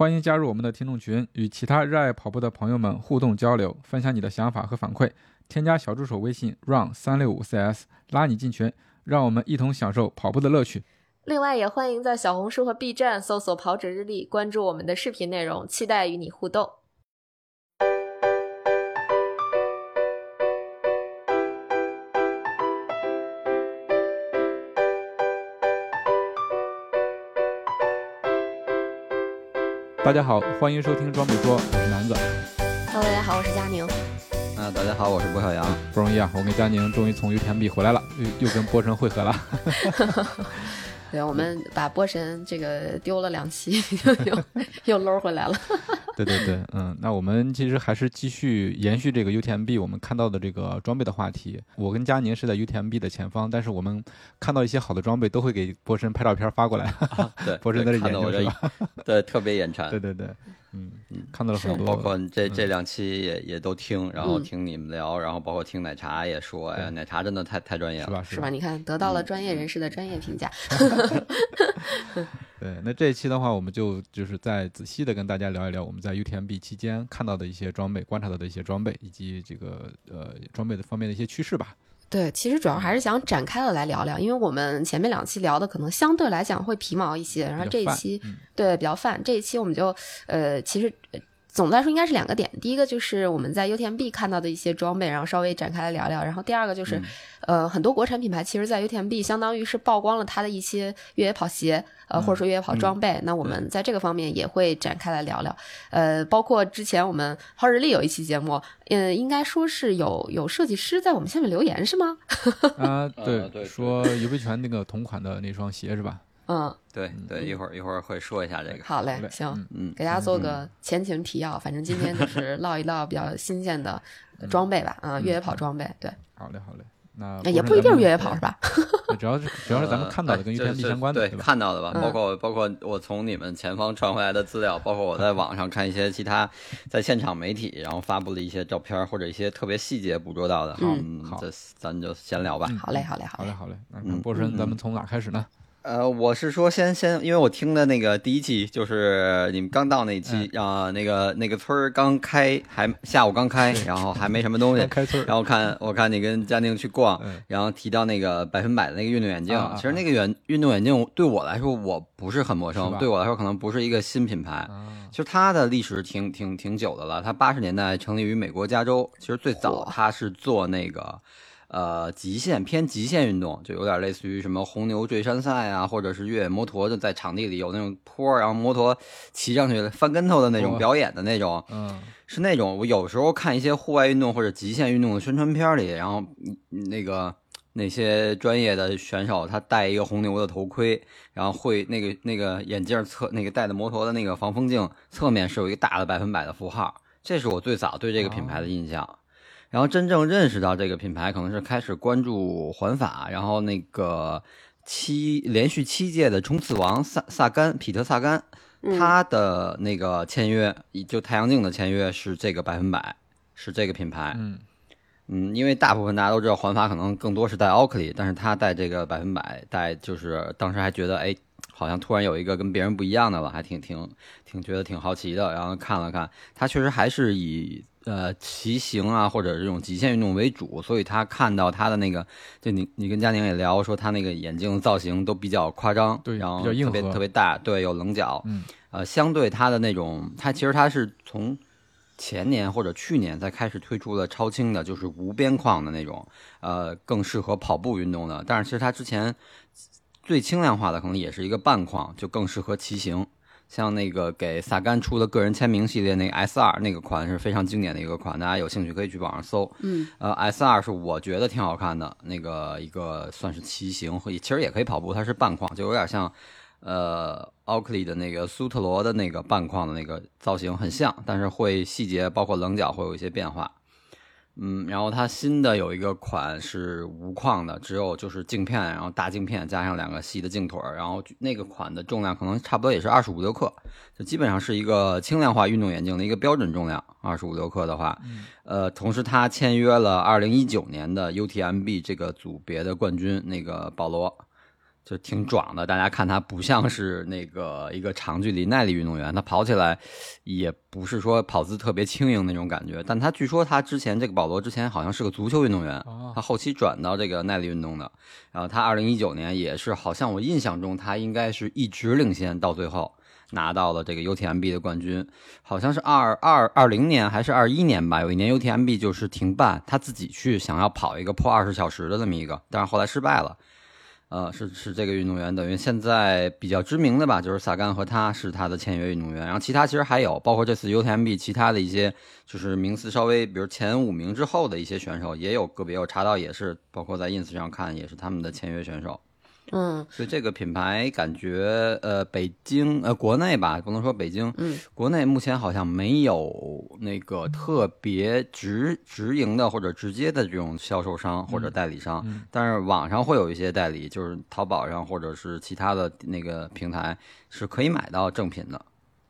欢迎加入我们的听众群，与其他热爱跑步的朋友们互动交流，分享你的想法和反馈。添加小助手微信 run 三六五 cs，拉你进群，让我们一同享受跑步的乐趣。另外，也欢迎在小红书和 B 站搜索“跑者日历”，关注我们的视频内容，期待与你互动。大家好，欢迎收听装备说，我是南子。Hello，大家好，我是佳宁。啊，大家好，我是郭小杨。不容易啊，我跟佳宁终于从 UTMB 回来了，又又跟波神汇合了。对，我们把波神这个丢了两期，又又又搂回来了。对对对，嗯，那我们其实还是继续延续这个 UTMB 我们看到的这个装备的话题。我跟佳宁是在 UTMB 的前方，但是我们看到一些好的装备，都会给博神拍照片发过来。对，博神在这研究是吧？对，特别眼馋。对对对，嗯，看到了很多，包括这这两期也也都听，然后嗯听你们聊，然后包括听奶茶也说，哎呀，奶茶真的太太专业了。是吧？是吧？？你看，得到了专业人士的专业评价。对，那这一期的话，我们就就是再仔细的跟大家聊一聊我们在 UTMB 期间看到的一些装备、观察到的一些装备，以及这个呃装备的方面的一些趋势吧。对，其实主要还是想展开了来聊聊，因为我们前面两期聊的可能相对来讲会皮毛一些，然后这一期嗯对比较泛，这一期我们就呃，其实。呃总的来说应该是两个点，第一个就是我们在 UTMB 看到的一些装备，然后稍微展开来聊聊。然后第二个就是，嗯呃，很多国产品牌其实，在 UTMB 相当于是曝光了它的一些越野跑鞋，呃，或者说越野跑装备。那我们在这个方面也会展开来聊聊。呃，包括之前我们跑日历有一期节目，嗯，应该说是有有设计师在我们下面留言是吗？啊，对，说尤维权那个同款的那双鞋是吧？嗯，对对，一会儿一会儿会说一下这个。好嘞行，嗯嗯，给大家做个前情提要，反正今天就是唠一唠比较新鲜的装备吧，啊，越野跑装备，对，好嘞，好嘞。那那也不一定是越野跑是是吧？主要是主要是咱们看到的跟呃 UTMB 这相关的，对吧？看到的吧，嗯包括包括我从你们前方传回来的资料，包括我在网上看一些其他在现场媒体，然后发布的一些照片或者一些特别细节捕捉到的。好，好这咱就闲聊吧。好嘞，好嘞，嘞好嘞，，好嘞。那波神，嗯咱们从哪儿开始呢？呃，我是说先先，因为我听的那个第一期就是你们刚到那一期啊、那个那个村儿刚开，还下午刚开，然后还没什么东西。开村然后看我看你跟嘉宁去逛嗯，然后提到那个百分百的那个运动眼镜其实那个远运动眼镜对我来说我不是很陌生，对我来说可能不是一个新品牌。啊，其实它的历史挺挺挺久的了，它八十年代成立于美国加州。其实最早它是做那个呃极限偏极限运动，就有点类似于什么红牛坠山赛啊，或者是越野摩托，就在场地里有那种坡，然后摩托骑上去翻跟头的那种表演的那种。嗯，是那种我有时候看一些户外运动或者极限运动的宣传片里，然后嗯那个那些专业的选手他戴一个红牛的头盔，然后会那个那个眼镜侧那个戴的摩托的那个防风镜侧面是有一个大的百分百的符号，这是我最早对这个品牌的印象。然后真正认识到这个品牌，可能是开始关注环法，然后那个七连续七届的冲刺王萨萨甘皮特萨甘，嗯他的那个签约，就太阳镜的签约是这个百分百，是这个品牌。嗯，嗯，因为大部分大家都知道环法可能更多是带奥克利，但是他带这个百分百，带就是当时还觉得哎，好像突然有一个跟别人不一样的了，还挺挺挺觉得挺好奇的。然后看了看，他确实还是以呃骑行啊或者这种极限运动为主，所以他看到他的那个，就你你跟佳宁也聊说他那个眼镜造型都比较夸张，对然后特别特别大，对，有棱角，嗯，呃，相对他的那种，他其实他是从前年或者去年才开始推出了超轻的，就是无边框的那种，呃，更适合跑步运动的。但是其实他之前最轻量化的可能也是一个半框，就更适合骑行。像那个给萨甘出的个人签名系列那个 S 二那个款是非常经典的一个款，大家有兴趣可以去网上搜。嗯，呃，S 二是我觉得挺好看的，那个一个算是骑行，或其实也可以跑步，它是半框，就有点像呃奥克利的那个苏特罗的那个半框的那个造型很像，但是会细节包括棱角会有一些变化。嗯，然后它新的有一个款是无框的，只有就是镜片，然后大镜片加上两个细的镜腿儿，然后那个款的重量可能差不多也是二十五六克，就基本上是一个轻量化运动眼镜的一个标准重量，二十五六克的话，呃，同时他签约了二零一九年的 UTMB 这个组别的冠军那个保罗，就挺壮的。大家看他不像是那个一个长距离耐力运动员，他跑起来也不是说跑姿特别轻盈那种感觉。但他据说他之前这个保罗之前好像是个足球运动员，哦他后期转到这个耐力运动的。然后他二零一九年也是，好像我印象中他应该是一直领先到最后。拿到了这个 UTMB 的冠军，好像是二二二零年还是二一年吧。有一年 UTMB 就是停办，他自己去想要跑一个破二十小时的这么一个，但是后来失败了。呃，是是这个运动员，等于现在比较知名的吧，就是萨甘和他是他的签约运动员。然后其他其实还有，包括这次 UTMB 其他的一些，就是名次稍微，比如前五名之后的一些选手，也有个别我查到也是，包括在 ins 上看也是他们的签约选手。嗯。所以这个品牌感觉，呃，北京呃国内吧，不能说北京，嗯，国内目前好像没有那个特别直直营的或者直接的这种销售商或者代理商，嗯。但是网上会有一些代理，就是淘宝上或者是其他的那个平台是可以买到正品的，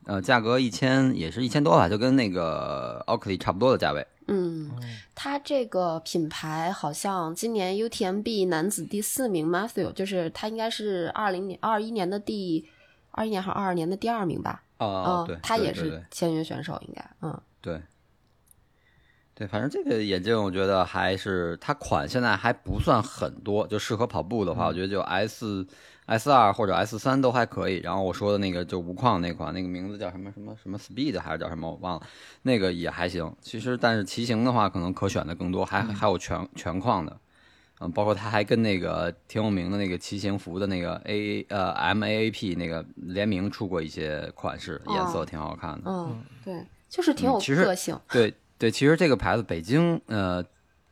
呃，价格一千也是一千多吧，就跟那个奥克利差不多的价位。嗯，他这个品牌好像今年 UTMB 男子第四名 Matthew，就是他应该是二零年二一年的第二一年还是二二年的第二名吧？哦，嗯对，他也是签约选手，应该嗯。对，对，反正这个眼镜我觉得还是它款现在还不算很多，就适合跑步的话，我觉得就 S S 二或者 S 三都还可以。然后我说的那个就无框那款，那个名字叫什么什么什么 Speed 还是叫什么我忘了，那个也还行。其实但是骑行的话，可能可选的更多，还还有全全框的。嗯，包括它还跟那个挺有名的那个骑行服的那个 A 呃 M A A P 那个联名出过一些款式，颜色哦挺好看的。嗯，对，就是挺有个性。对对，其实这个牌子北京呃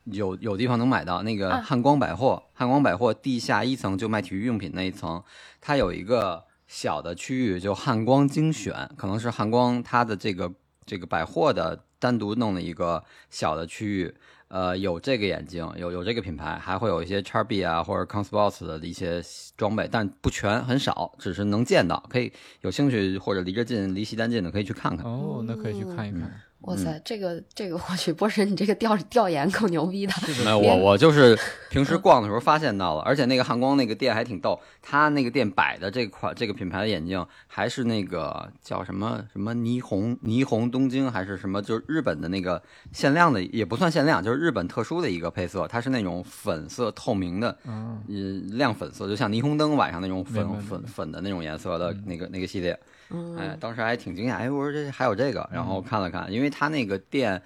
有有地方能买到，那个啊汉光百货，汉光百货地下一层就卖体育用品那一层，它有一个小的区域，就汉光精选，可能是汉光它的这个这个百货的单独弄的一个小的区域。呃，有这个眼镜，有有这个品牌，还会有一些叉 B 啊或者 Consports 的一些装备，但不全，很少，只是能见到。可以有兴趣或者离着近、离西单近的，可以去看看。哦，那可以去看一看。哇塞，这个这个，我去，波神，你这个调调研够牛逼的。没有，我我就是平时逛的时候发现到了，而且那个汉光那个店还挺逗，他那个店摆的这款这个品牌的眼镜还是那个叫什么什么霓虹霓虹东京还是什么，就是日本的那个限量的，也不算限量，就是日本特殊的一个配色，它是那种粉色透明的，嗯，嗯，亮粉色，就像霓虹灯晚上那种粉粉粉的那种颜色的那个那个系列。嗯哎，当时还挺惊讶，哎，我说这还有这个，然后看了看，因为他那个店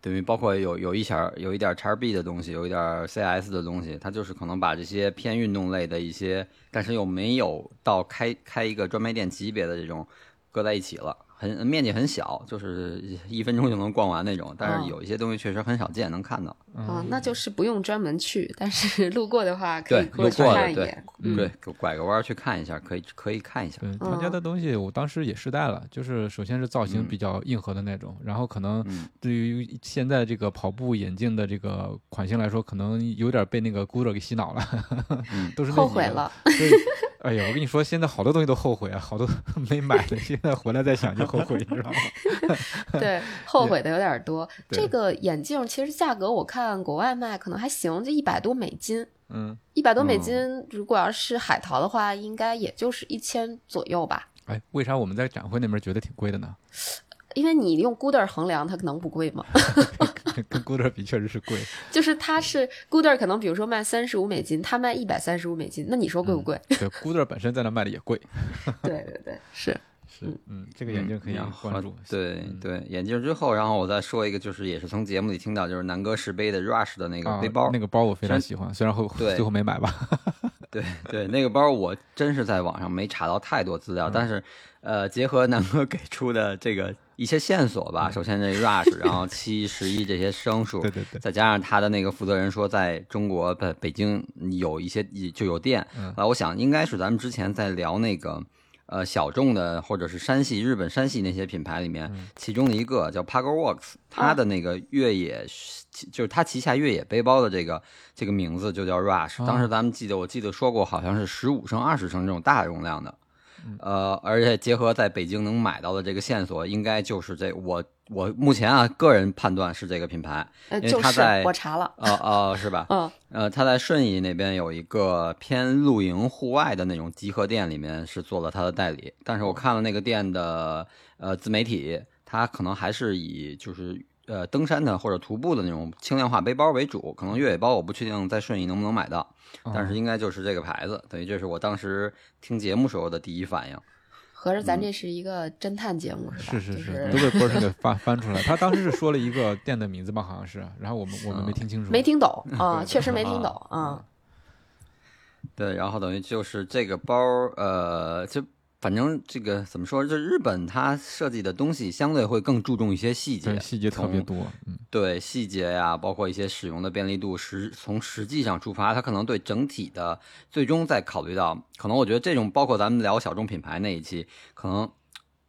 等于包括有有一小有一点叉 B 的东西，有一点儿 CS 的东西，它就是可能把这些偏运动类的一些，但是又没有到开开一个专卖店级别的这种搁在一起了。很面积很小，就是一分钟就能逛完那种，但是有一些东西确实很少见，能看到。啊，那就是不用专门去，但是 路过的话可以，过去路过的，对看一眼。嗯对，拐个弯儿去看一下，可以可以看一下。对，他家的东西我当时也试戴了，就是首先是造型比较硬核的那种，然后可能嗯对于现在这个跑步眼镜的这个款型来说，可能有点被那个 Gucci 给洗脑了，嗯都是后悔了。对，哎呀，我跟你说，现在好多东西都后悔啊，好多 没买的，现在回来再想就后悔，你知道吗？对，后悔的有点多。这个眼镜其实价格我看国外卖可能还行，就一百多美金。嗯，一百多美嗯金，如果要是海淘的话，应该也就是一千左右吧。哎，为啥我们在展会那边觉得挺贵的呢？因为你用 Gooder 衡量，它能不贵吗？跟 Gooder 比确实是贵，就是它是 Gooder 可能比如说卖三十五美金，它卖一百三十五美金，那你说贵不贵？对，Gooder 本身在那卖的也贵，对对对，是。是，嗯，这个眼镜可以关注。对嗯对，眼镜之后，然后我再说一个，就是也是从节目里听到，就是南哥石碑的 Rush 的那个啊背包，那个包我非常喜欢，虽然后对 最后没买吧。对对，那个包我真是在网上没查到太多资料，但是呃，结合南哥给出的这个一些线索吧，首先这个 Rush，然后七十一这些生 数，对对对，再加上他的那个负责人说，在中国北北京有一些就有店，嗯啊，我想应该是咱们之前在聊那个呃小众的或者是山系日本山系那些品牌里面，嗯其中的一个叫 Pago Works，它的那个越野、就是它旗下越野背包的这个这个名字就叫 Rush，、哦当时咱们记得我记得说过，好像是十五升、二十升这种大容量的。呃，而且结合在北京能买到的这个线索，应该就是这我我目前啊个人判断是这个品牌，呃，因为就是它在我查了，哦哦是吧？嗯，呃，它在顺义那边有一个偏露营户外的那种集合店，里面是做了它的代理。但是我看了那个店的呃自媒体，它可能还是以就是呃登山的或者徒步的那种轻量化背包为主，可能越野包我不确定在顺义能不能买到，但是应该就是这个牌子。等于这是我当时听节目时候的第一反应。合着咱这是一个侦探节目是吧？是是，是都被波神给翻翻出来。他当时是说了一个店的名字吧，好像是，然后我们我们没听清楚，没听懂啊，确实没听懂啊。对，然后等于就是这个包，呃，就反正这个怎么说，就日本它设计的东西相对会更注重一些细节，细节特别多，嗯，对细节呀，包括一些使用的便利度，实从实际上出发，它可能对整体的最终再考虑到，可能我觉得这种包括咱们聊小众品牌那一期，可能。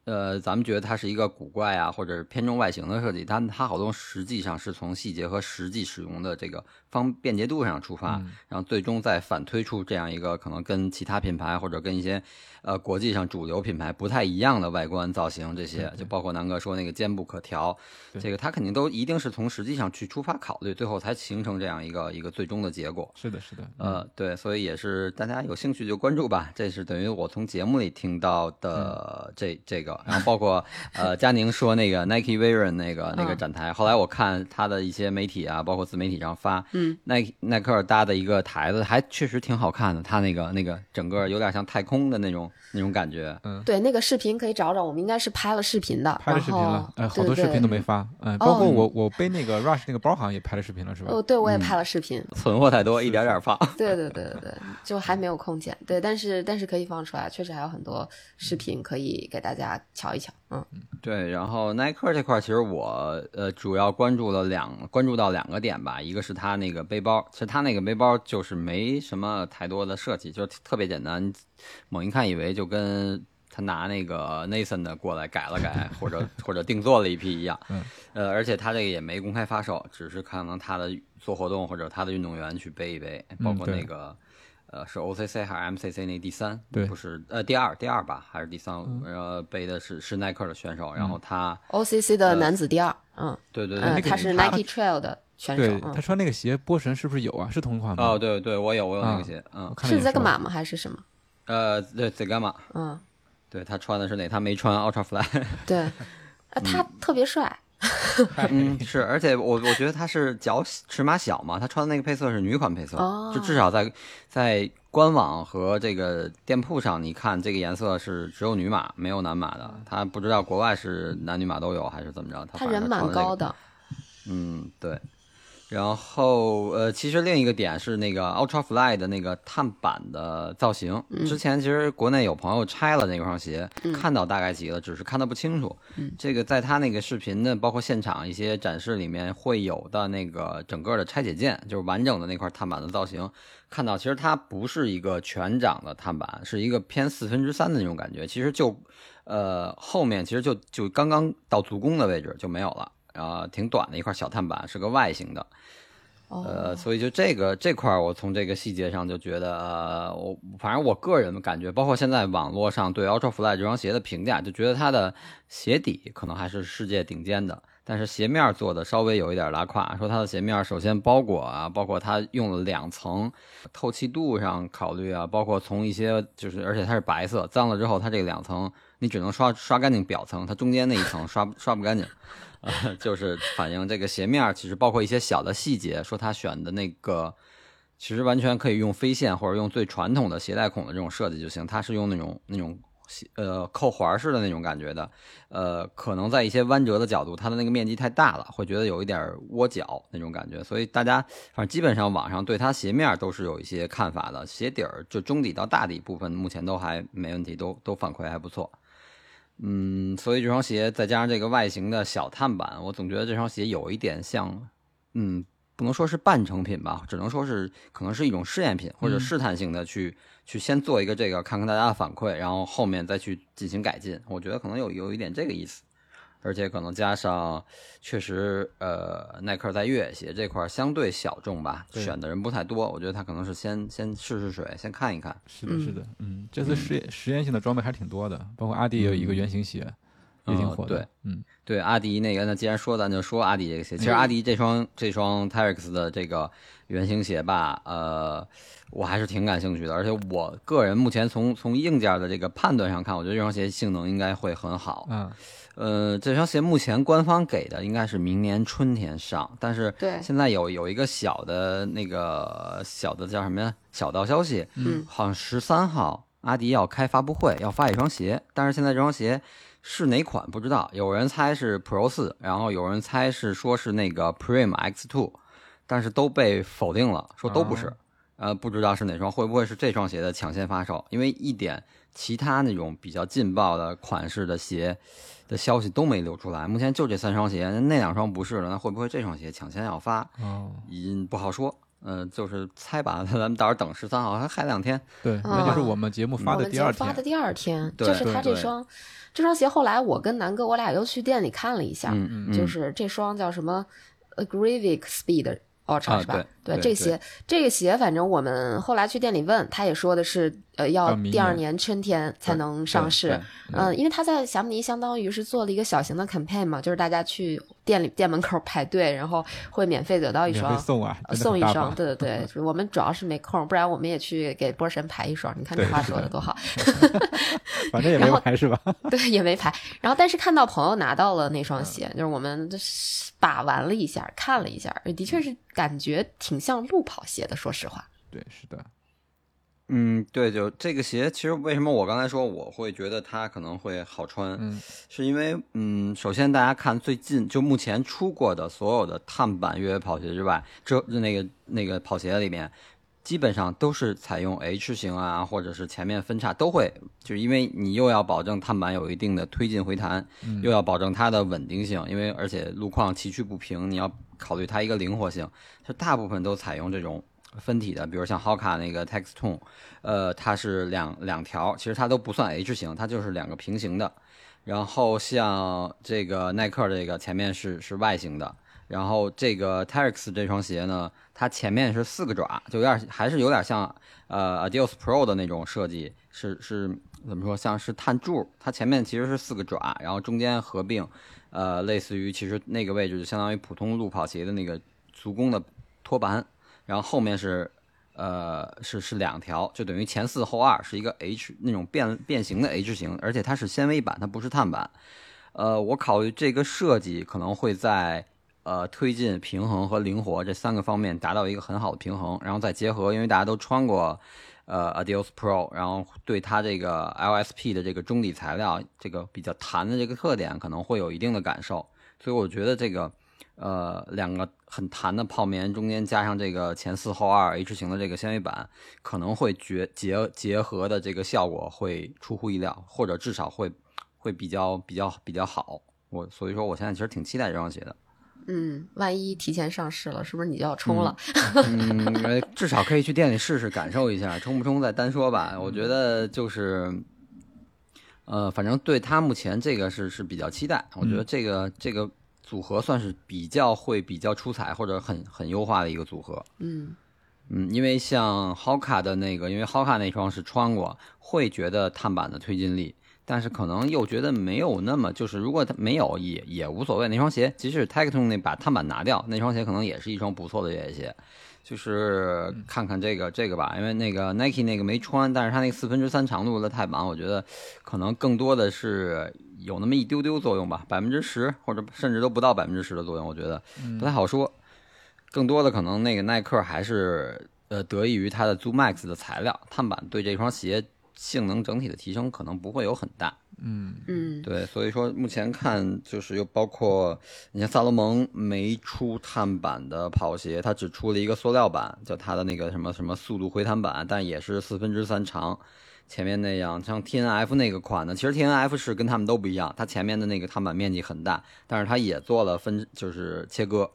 呃，咱们觉得它是一个古怪啊，或者是偏重外形的设计，但它好多实际上是从细节和实际使用的这个方便捷度上出发，嗯。然后最终再反推出这样一个可能跟其他品牌或者跟一些呃国际上主流品牌不太一样的外观造型，这些就包括南哥说那个肩部可调，这个他肯定都一定是从实际上去出发考虑，最后才形成这样一个一个最终的结果。是的，是的，嗯。呃，对，所以也是大家有兴趣就关注吧。这是等于我从节目里听到嗯。的这这个，然后包括呃佳宁说那个 Nike Vision 那个那个嗯。展台，后来我看他的一些媒体啊，包括自媒体上发，嗯，耐耐克尔搭的一个台子，还确实挺好看的。它那个那个整个有点像太空的那种那种感觉。嗯对，那个视频可以找找，我们应该是拍了视频的，拍了视频了，哎，好多视频都没发，嗯，包括哦我我背那个 Rush 那个包好像也拍了视频了，是吧？哦，对，我也嗯拍了视频，存货太多，一点点放。对对对对对，就还没有空剪，对，但是 但是可以放出来，确实还有很多视频可以给大家瞧一瞧，嗯，对，然后耐克这块，其实我呃主要关注了两关注到两个点吧，一个是它那个背包，其实他那个背包就是没什么太多的设计，就是特别简单，猛一看以为就跟他拿那个 Nathan 的过来改了改，或者 或者定做了一批一样，嗯，呃，而且他这个也没公开发售，只是可能他的做活动或者他的运动员去背一背，包括那个。呃，是 OCC 还是 MCC 那第三？对不是呃第二第二吧，还是第三？呃，背的是是耐克的选手，然后他 OCC 的男子第二，嗯对对对，他是 Nike Trail 的选手对，，嗯他，穿那个鞋，波神是不是有啊？是同一款吗？哦，对对，我有我有那啊个鞋，我嗯，是看了眼 z 个马吗？还是什么？呃，对 z 伽马，嗯，对他穿的是哪？他没穿 Ultra Fly，对，呃他特别帅，嗯，是，而且我我觉得他是脚尺码小嘛，他穿的那个配色是女款配色，哦就至少在在官网和这个店铺上，你看这个颜色是只有女码没有男码的，他不知道国外是男女码都有还是怎么着，他反正他人蛮高的，嗯，对。然后呃，其实另一个点是那个 Ultra Fly 的那个碳板的造型。之前其实国内有朋友拆了那双鞋，看到大概齐了，只是看得不清楚。这个在他那个视频的，包括现场一些展示里面会有的那个整个的拆解件，就是完整的那块碳板的造型，看到其实它不是一个全掌的碳板，是一个偏四分之三的那种感觉。其实就呃后面其实就就刚刚到足弓的位置就没有了。啊，挺短的一块小碳板，是个外形的，哦呃，所以就这个这块儿，我从这个细节上就觉得，呃，我反正我个人感觉，包括现在网络上对 Ultra Fly 这双鞋的评价，就觉得它的鞋底可能还是世界顶尖的，但是鞋面做的稍微有一点拉胯。说它的鞋面首先包裹啊，包括它用了两层，透气度上考虑啊，包括从一些就是，而且它是白色，脏了之后它这两层你只能刷刷干净表层，它中间那一层刷刷不干净。就是反映这个鞋面其实包括一些小的细节，说他选的那个其实完全可以用飞线或者用最传统的鞋带孔的这种设计就行，它是用那种那种呃扣环式的那种感觉的，呃，可能在一些弯折的角度，它的那个面积太大了，会觉得有一点窝脚那种感觉，所以大家反正基本上网上对它鞋面都是有一些看法的，鞋底儿就中底到大底部分目前都还没问题，都都反馈还不错。嗯，所以这双鞋再加上这个外形的小碳板，我总觉得这双鞋有一点像，嗯，不能说是半成品吧，只能说是可能是一种试验品或者试探性的去、去先做一个这个，看看大家的反馈，然后后面再去进行改进。我觉得可能有有一点这个意思。而且可能加上确实呃耐克在越野鞋这块儿相对小众吧，选的人不太多，我觉得他可能是先先试试水，先看一看。是的，是的，嗯，这次实验实验性的装备还挺多的，包括阿迪也有一个原型鞋，也挺火的。对，嗯，对阿迪那个，那既然说咱就说阿迪这个鞋。其实阿迪这双这双 Terex 的这个原型鞋吧，呃，我还是挺感兴趣的。而且我个人目前从从硬件的这个判断上看，我觉得这双鞋性能应该会很好。嗯，呃，这双鞋目前官方给的应该是明年春天上，但是对现在有有一个小的那个小的叫什么呀？小道消息，嗯，好像十三号阿迪要开发布会，要发一双鞋，但是现在这双鞋是哪款不知道，有人猜是 Pro 四，然后有人猜是说是那个 Prime X Two，但是都被否定了，说都不是。哦呃，不知道是哪双，会不会是这双鞋的抢先发售？因为一点其他那种比较劲爆的款式的鞋的消息都没流出来。目前就这三双鞋，那两双不是了，那会不会这双鞋抢先要发？哦，嗯，不好说。嗯、就是猜吧，咱们到时候等十三号，还还两天。对，那就是我们节目发的第二天。发的第二天，对就是他这双这双鞋。后来我跟南哥，我俩又去店里看了一下，嗯嗯，就是这双叫什么 Agrivic Speed Ultra、啊是吧？对对这鞋这个鞋，反正我们后来去店里问，他也说的是，呃，要第二年年春天才能上市。嗯，因为他在霞慕尼相当于是做了一个小型的 campaign 嘛，就是大家去店里店门口排队，然后会免费得到一双。送啊，送一双，对对对，我们主要是没空，不然我们也去给波神排一双。你看这话说的多好，反正也没排是吧？对，也没排。然后，但是看到朋友拿到了那双鞋，就是我们就是把玩了一下，看了一下，的确是感觉挺像路跑鞋的。说实话，对，是的，嗯，对，就这个鞋，其实为什么我刚才说我会觉得它可能会好穿，嗯，是因为，嗯，首先大家看最近就目前出过的所有的碳板越野跑鞋之外，这那个那个跑鞋里面，基本上都是采用 H 型啊，或者是前面分叉都会，就是因为你又要保证碳板有一定的推进回弹，又要保证它的稳定性，因为而且路况崎岖不平，你要考虑它一个灵活性，它大部分都采用这种分体的，比如像 Hoka 那个 Textone，呃，它是两两条，其实它都不算 H 型，它就是两个平行的。然后像这个耐克这个前面是是 Y 型的，然后这个 Terex 这双鞋呢，它前面是四个爪，就有点还是有点像呃 Adios Pro 的那种设计，是是怎么说，像是碳柱，它前面其实是四个爪，然后中间合并，呃，类似于其实那个位置就相当于普通路跑鞋的那个足弓的托盘，然后后面是。呃，是是两条，就等于前四后二是一个 H 那种变变形的 H 型，而且它是纤维板，它不是碳板。呃，我考虑这个设计可能会在呃推进、平衡和灵活这三个方面达到一个很好的平衡，然后再结合，因为大家都穿过呃 Adios Pro，然后对它这个 LSP 的这个中底材料这个比较弹的这个特点可能会有一定的感受，所以我觉得这个。呃，两个很弹的泡棉中间加上这个前四后二 H 型的这个纤维板，可能会结结结合的这个效果会出乎意料，或者至少会会比较比较比较好。我所以说，我现在其实挺期待这双鞋的。嗯，万一提前上市了，是不是你就要冲了？嗯，呃 至少可以去店里试试，感受一下，冲不冲再单说吧。我觉得就是，呃，反正对他目前这个是是比较期待。我觉得这个这个组合算是比较会比较出彩或者很很优化的一个组合。嗯嗯，因为像 Hoka 的那个，因为 Hoka 那双是穿过，会觉得碳板的推进力，但是可能又觉得没有那么，就是如果它没有也也无所谓。那双鞋即使 Tecton 那把碳板拿掉，那双鞋可能也是一双不错的越野鞋。就是看看这个这个吧，因为那个 Nike 那个没穿，但是它那个四分之三长度的碳板，我觉得可能更多的是有那么一丢丢作用吧，百分之十或者甚至都不到百分之十的作用，我觉得不太好说。更多的可能那个耐克还是呃得益于它的 Zoom Max 的材料，碳板对这双鞋性能整体的提升可能不会有很大。嗯，嗯，对，所以说目前看就是又包括你像萨洛蒙没出碳板的跑鞋，它只出了一个塑料板，叫它的那个什么什么速度回弹板，但也是四分之三长。前面那样，像 T N F 那个款呢，其实 T N F 是跟他们都不一样，它前面的那个碳板面积很大，但是它也做了分，就是切割。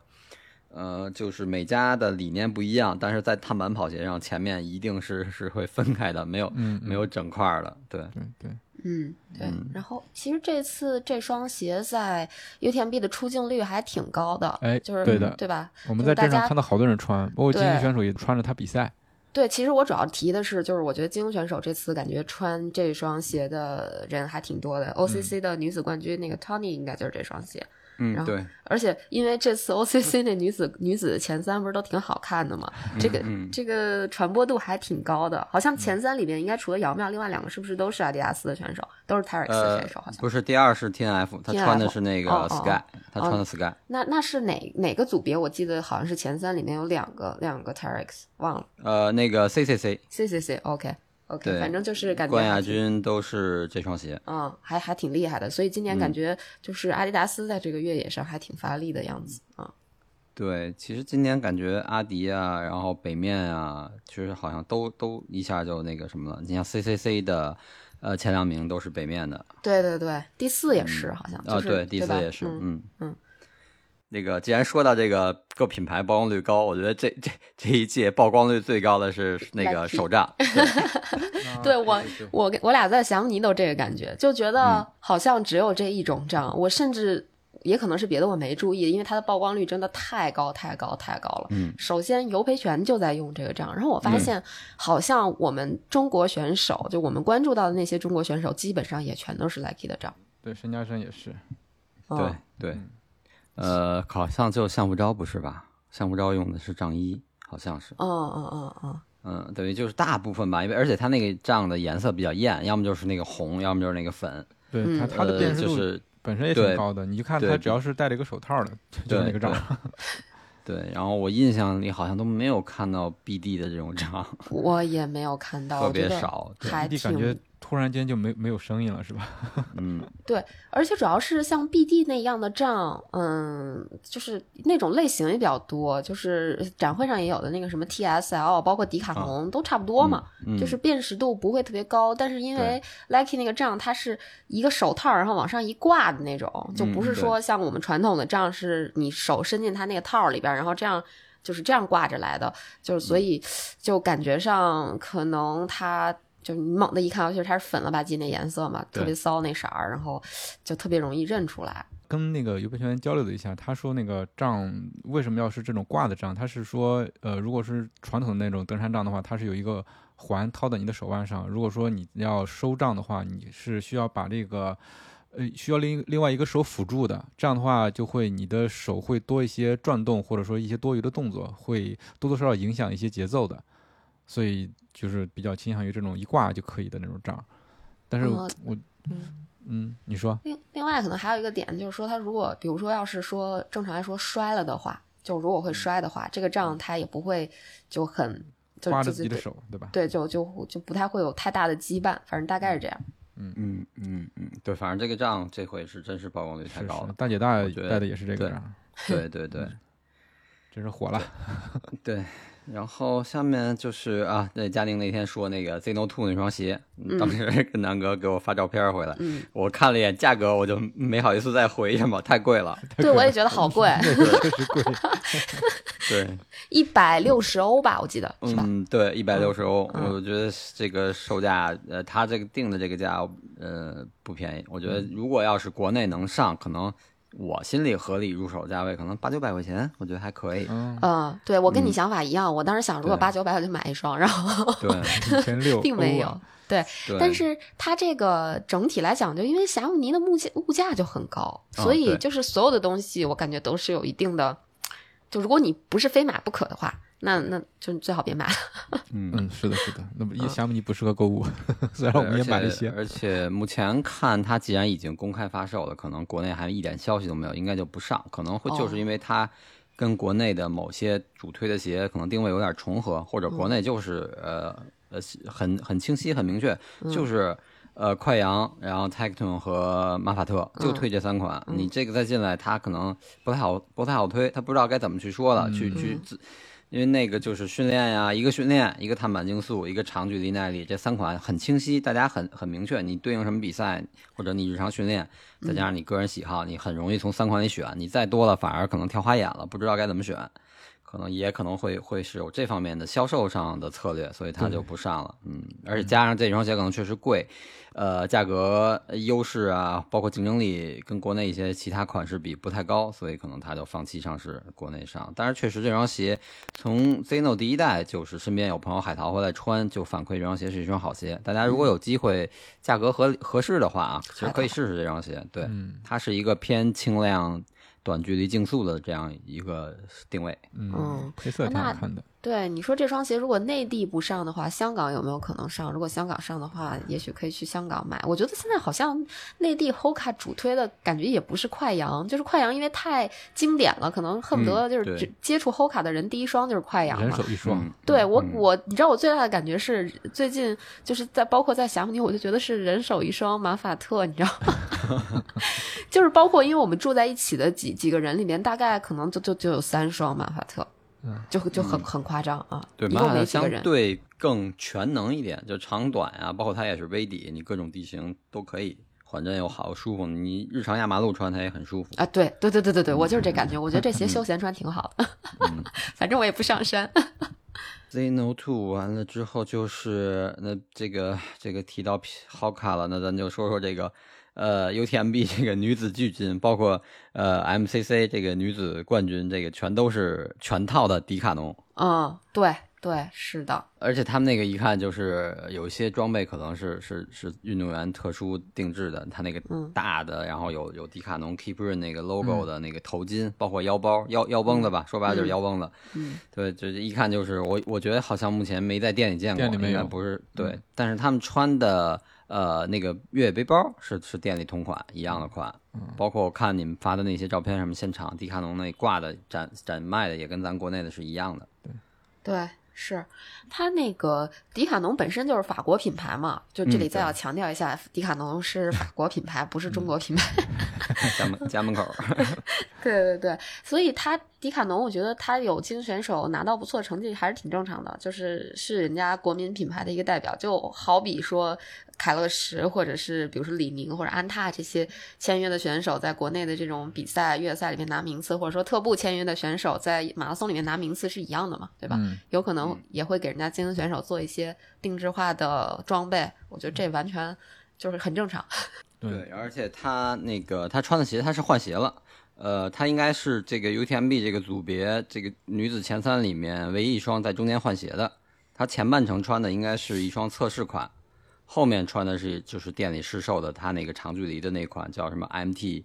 呃，就是每家的理念不一样，但是在碳板跑鞋上，前面一定是是会分开的，没有、嗯没有整块儿的。对，对对，嗯，对。嗯然后其实这次这双鞋在 UTMB 的出镜率还挺高的，哎就是对的对吧？我们在镇上看到好多人穿，包括精英选手也穿着它比赛。对，其实我主要提的是，就是我觉得精英选手这次感觉穿这双鞋的人还挺多的。OCC 的女子冠军那个 Tony 应该就是这双鞋，然嗯，后对，而且因为这次 OCC 那女子女子前三不是都挺好看的嘛，这个嗯。这个传播度还挺高的。好像前三里面应该除了姚妙，另外两个是不是都是阿迪达斯的选手，都是 Terex 的呃选手？好，像。不是第二是 TNF，他穿的是那个 Sky，他穿的 Sky，那那是哪哪个组别？我记得好像是前三里面有两个两个 Terex，忘了。呃，那个 CCC C C C OK OK，反正就是感觉冠亚军都是这双鞋。嗯，还还挺厉害的，所以今年嗯感觉就是阿迪达斯在这个越野上还挺发力的样子啊。对，其实今年感觉阿迪啊，然后北面啊，其实好像都都一下就那个什么了。你像 CCC 的，呃，前两名都是北面的，对对对，第四也是、好像，啊，就是、对，第四也是，嗯嗯嗯。那个，既然说到这个各品牌曝光率高，我觉得这这这一届曝光率最高的是那个手杖，对 我我我俩在想你都这个感觉，就觉得好像只有这一种账。我甚至也可能是别的我没注意，因为它的曝光率真的太高太高太高了。嗯，首先尤培权就在用这个账，然后我发现好像我们中国选手，就我们关注到的那些中国选手，基本上也全都是 Lucky 的账。对，申嘉生也是。对嗯对，呃，好像就项目招不是吧？项目招用的是杖一，好像是，嗯嗯嗯嗯，嗯，等于就是大部分吧，因为而且它那个杖的颜色比较艳，要么就是那个红，要么就是那个粉，对嗯。它它的呃辨识度就是本身也挺高的，你就看对。他只要是戴了一个手套的，就就是那个对账。对，然后我印象里好像都没有看到 BD 的这种杖，我也没有看到，特别少。对。还 BD 挺感觉突然间就没没有声音了，是吧？嗯，对而且主要是像 BD 那样的账，嗯，就是那种类型也比较多，就是展会上也有的那个什么 TSL，包括迪卡侬、都差不多嘛，嗯就是辨识度不会特别高。但是因为 Lucky 那个账它是一个手套，然后往上一挂的那种，就不是说像我们传统的账是你手伸进它那个套里边，然后这样。就是这样挂着来的，就是所以就感觉上可能它就是你猛地一看尤其是，它是粉了吧唧那颜色嘛，特别骚那色儿，然后就特别容易认出来。跟那个尤培权交流了一下，他说那个杖为什么要是这种挂的杖？他是说，呃，如果是传统的那种登山杖的话，它是有一个环套在你的手腕上。如果说你要收杖的话，你是需要把这个，呃，需要另另外一个手辅助的。这样的话，就会你的手会多一些转动，或者说一些多余的动作，会多多少少影响一些节奏的。所以就是比较倾向于这种一挂就可以的那种账。但是呃我，嗯嗯，你说，另另外可能还有一个点就是说，他如果比如说要是说正常来说摔了的话，就如果会摔的话，这个账他也不会就很就挂就就对着自己的手，对吧？对，就就就不太会有太大的羁绊，反正大概是这样。嗯嗯嗯嗯，对，反正这个账这回是真是曝光率太是是高了，大姐大我觉得戴的也是这个对杖，对对对 真是火了。对。然后下面就是啊，对，佳宁那天说那个 Zeno Two 那双鞋，当时跟南哥给我发照片回来，嗯，我看了一眼价格，我就没好意思再回什么，太贵了。对我也觉得好贵，那个确实贵，对，一百六十欧吧，我记得是吧？嗯，对，一百六十欧，嗯我觉得这个售价，呃，他这个定的这个价，呃，不便宜。我觉得如果要是国内能上，可能我心里合理入手价位可能八九百块钱，我觉得还可以。嗯，嗯，对我跟你嗯。想法一样，我当时想如果八九百我就买一双，然后对。六，并没有。哦对，对，但是它这个整体来讲，就因为霞慕尼的物价物价就很高，哦所以就是所有的东西，我感觉都是有一定的，就如果你不是非买不可的话，那那就最好别买了。嗯。嗯，是的，是的。那么嗯霞慕尼不适合购物，虽然我们也买了一些。而且目前看它既然已经公开发售了，可能国内还一点消息都没有，应该就不上。可能会就是因为它跟国内的某些主推的鞋可能定位有点重合，或者国内就是、呃呃很很清晰很明确，就是。呃，快羊，然后 Tecton 和马法特就推这三款。你这个再进来，他可能不太好，不太好推，他不知道该怎么去说了，去去自，因为那个就是训练呀，一个训练，一个碳板竞速，一个长距离耐力，这三款很清晰，大家很很明确，你对应什么比赛或者你日常训练，再加上你个人喜好，你很容易从三款里选。你再多了，反而可能挑花眼了，不知道该怎么选。可能也可能会会是有这方面的销售上的策略，所以它就不上了。嗯，而且加上这双鞋可能确实贵，呃，价格优势啊，包括竞争力跟国内一些其他款式比不太高，所以可能它就放弃上市国内上。但是确实这双鞋从 Zeno 第一代就是身边有朋友海淘回来穿，就反馈这双鞋是一双好鞋。大家如果有机会，价格合合适的话啊，其实可以试试这双鞋。对，它是一个偏轻量。短距离竞速的这样一个定位，嗯，配色挺好看的。对你说这双鞋如果内地不上的话，香港有没有可能上？如果香港上的话，也许可以去香港买。我觉得现在好像内地 Hoka 主推的感觉也不是快羊，就是快羊，因为太经典了，可能恨不得就是接触 Hoka 的人第一双就是快羊。人手一双。对我我你知道我最大的感觉是最近就是在包括在祥虎，我就觉得是人手一双马法特，你知道吗？就是包括因为我们住在一起的几几个人里面，大概可能就就就有三双马法特。嗯，就就很很夸张啊！对，马法相对更全能一点，就长短啊，包括它也是微底，你各种地形都可以，缓震又好，舒服。你日常压马路穿它也很舒服啊！对对对对对对，我就是这感觉。我觉得这鞋休闲穿挺好的，反正我也不上山。Zeno Two 完了之后就是那这个这个提到 Hoka 了，那咱就说说这个。呃，UTMB 这个女子巨金，包括呃 MCC 这个女子冠军，这个全都是全套的迪卡侬。嗯，对对，是的。而且他们那个一看就是有一些装备可能是是是运动员特殊定制的，他那个大的，然后有有迪卡侬 Keep Run 那个 logo 的那个头巾，包括腰包腰腰绷子吧，说白了就是腰绷子。嗯，对，就一看就是我我觉得好像目前没在店里见过，应该不是对，但是他们穿的。呃，那个越野背包是是店里同款一样的款，包括我看你们发的那些照片，什么现场迪卡侬那挂的展展卖的，也跟咱国内的是一样的。对，对，是它那个迪卡侬本身就是法国品牌嘛，就这里再要强调一下，迪卡侬是法国品牌，不是中国品牌。家门家门口。对对对，所以它迪卡侬，我觉得它有精英选手拿到不错的成绩还是挺正常的，就是是人家国民品牌的一个代表，就好比说。凯乐石，或者是比如说李宁或者安踏这些签约的选手，在国内的这种比赛、越野赛里面拿名次，或者说特步签约的选手在马拉松里面拿名次是一样的嘛，对吧？有可能也会给人家精英选手做一些定制化的装备，我觉得这完全就是很正常。对，而且他那个他穿的鞋他是换鞋了，呃，他应该是这个 UTMB 这个组别这个女子前三里面唯一一双在中间换鞋的，他前半程穿的应该是一双测试款。后面穿的是就是店里试售的，他那个长距离的那款叫什么 MT，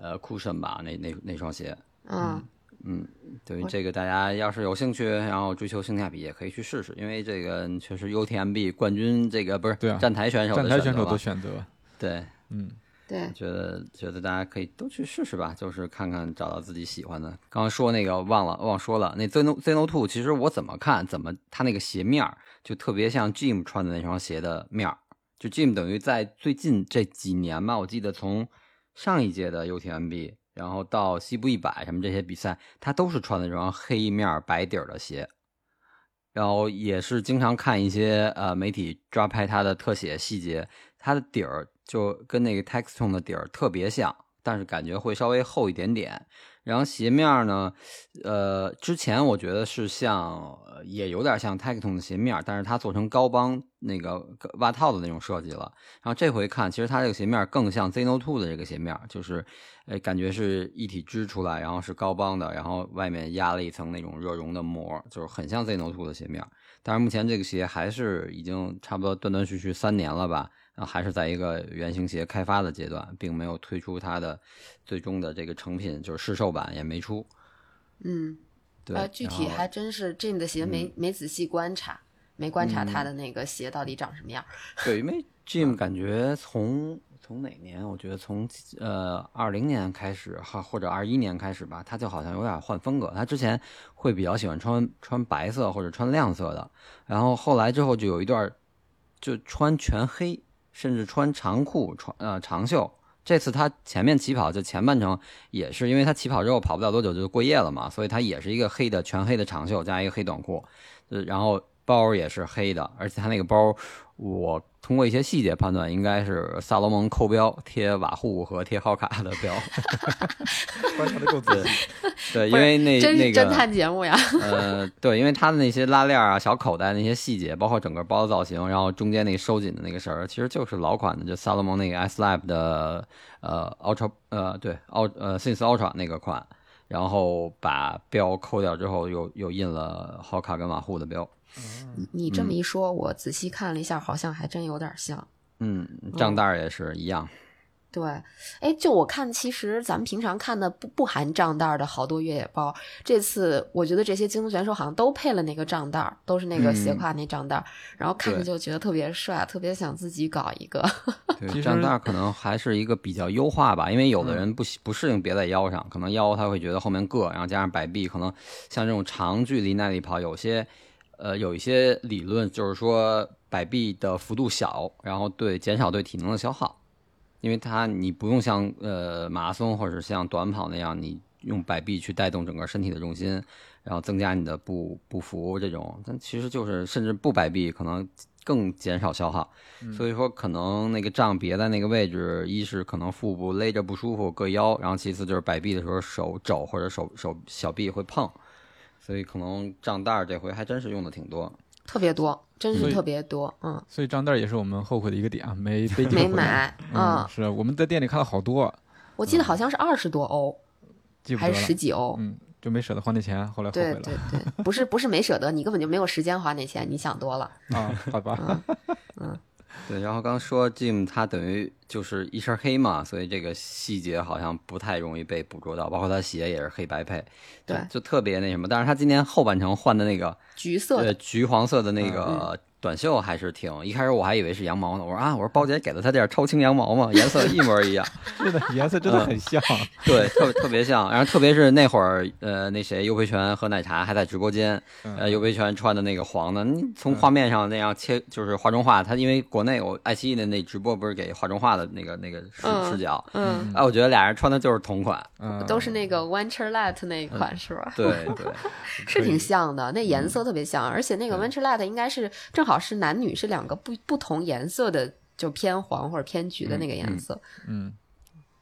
呃，Cushion 吧，那那那双鞋。嗯嗯，对这个大家要是有兴趣，然后追求性价比，也可以去试试，因为这个确实 UTMB 冠军这个不是站台选手，站台选手的选择。对，嗯，对，觉得觉得大家可以都去试试吧，就是看看找到自己喜欢的。刚刚说那个忘了忘说了，那 Zeno Zeno Two 其实我怎么看怎么它那个鞋面就特别像 Jim 穿的那双鞋的面儿。就 Jim 等于在最近这几年吧，我记得从上一届的 UTMB，然后到西部一百什么这些比赛，他都是穿的这双黑面白底的鞋，然后也是经常看一些呃媒体抓拍他的特写细节，他的底儿就跟那个 Texton 的底儿特别像，但是感觉会稍微厚一点点。然后鞋面呢，呃，之前我觉得是像，也有点像 Tecton 的鞋面，但是它做成高帮那个袜套的那种设计了。然后这回看，其实它这个鞋面更像 Zeno Two 的这个鞋面，就是，呃，感觉是一体织出来，然后是高帮的，然后外面压了一层那种热熔的膜，就是很像 Zeno Two 的鞋面。但是目前这个鞋还是已经差不多断断续续三年了吧。然后还是在一个原型鞋开发的阶段，并没有推出它的最终的这个成品，就是试售版也没出。嗯，对，啊具体还真是 Jim 的鞋没没仔细观察，没观察他的那个鞋到底长什么样。对，因为 Jim 感觉从从哪年？我觉得从呃二零年开始，哈或者二一年开始吧，他就好像有点换风格。他之前会比较喜欢穿穿白色或者穿亮色的，然后后来之后就有一段就穿全黑。甚至穿长裤、穿呃长袖。这次他前面起跑就前半程也是，因为他起跑之后跑不了多久就过夜了嘛，所以他也是一个黑的全黑的长袖加一个黑短裤。呃，然后包也是黑的，而且它那个包，我通过一些细节判断，应该是萨罗蒙扣标贴瓦户和贴好卡的标。观察的够仔细。对，因为那真是那个侦探节目呀。呃，对，因为它的那些拉链啊、小口袋那些细节，包括整个包的造型，然后中间那个收紧的那个绳儿，其实就是老款的，就萨洛蒙那个 S Lab 的呃 Ultra 呃对奥呃 Since Ultra 那个款，然后把标扣掉之后，又又印了好卡跟瓦户的标。你这么一说，我仔细看了一下，好像还真有点像。嗯，账袋儿也是一样。对，哎，就我看，其实咱们平常看的不不含账袋儿的好多越野包，这次我觉得这些精英选手好像都配了那个账袋儿，都是那个斜嗯挎那账袋儿，然后看着就觉得特别帅，特别想自己搞一个。对，账袋儿可能还是一个比较优化吧，因为有的嗯人不不适应别在腰上，可能腰他会觉得后面硌，然后加上摆臂，可能像这种长距离耐力跑，有些呃有一些理论就是说摆臂的幅度小，然后对减少对体能的消耗，因为它你不用像呃马拉松或者像短跑那样，你用摆臂去带动整个身体的重心，然后增加你的步步幅这种，但其实就是甚至不摆臂可能更减少消耗。所以说，可能那个杖别在那个位置，一是可能腹部勒着不舒服，硌腰；然后其次就是摆臂的时候手肘或者手手小臂会碰，所以可能账袋儿这回还真是用的挺多。特别多，真是特别多，嗯，所以账袋也是我们后悔的一个点啊，没背没。买，嗯，嗯，是我们在店里看了好多，我记得好像是二十多欧，还是。十几欧。嗯，就没舍得花那钱，后来后悔了对对对，不是不是没舍得，你根本就没有时间花那钱，你想多了。啊，好吧。对，然后刚说 Jim 他等于就是一身黑嘛，所以这个细节好像不太容易被捕捉到，包括他鞋也是黑白配，对就特别那什么。但是他今年后半程换的那个呃橘色的，橘黄色的那嗯个短袖还是挺，一开始我还以为是羊毛呢，我说啊，我说包姐给了他点超轻羊毛嘛，颜色一模一样。是的，颜色真的很像。对，特别特别像。然后特别是那会儿，呃，那谁，尤培全和奶茶还在直播间，嗯呃，尤培全穿的那个黄的，你从画面上那样切，就是化妆画。他因为国内我爱奇艺的那直播不是给化妆画的那个那个视、嗯视角，嗯，哎，我觉得俩人穿的就是同款。嗯，都是那个 Venture Light 那一款是吧？对对，是挺像的，那颜色特别像，而且那个 Venture Light 应该是正好是男女是两个不不同颜色的，就偏黄或者偏橘的那个颜色。嗯，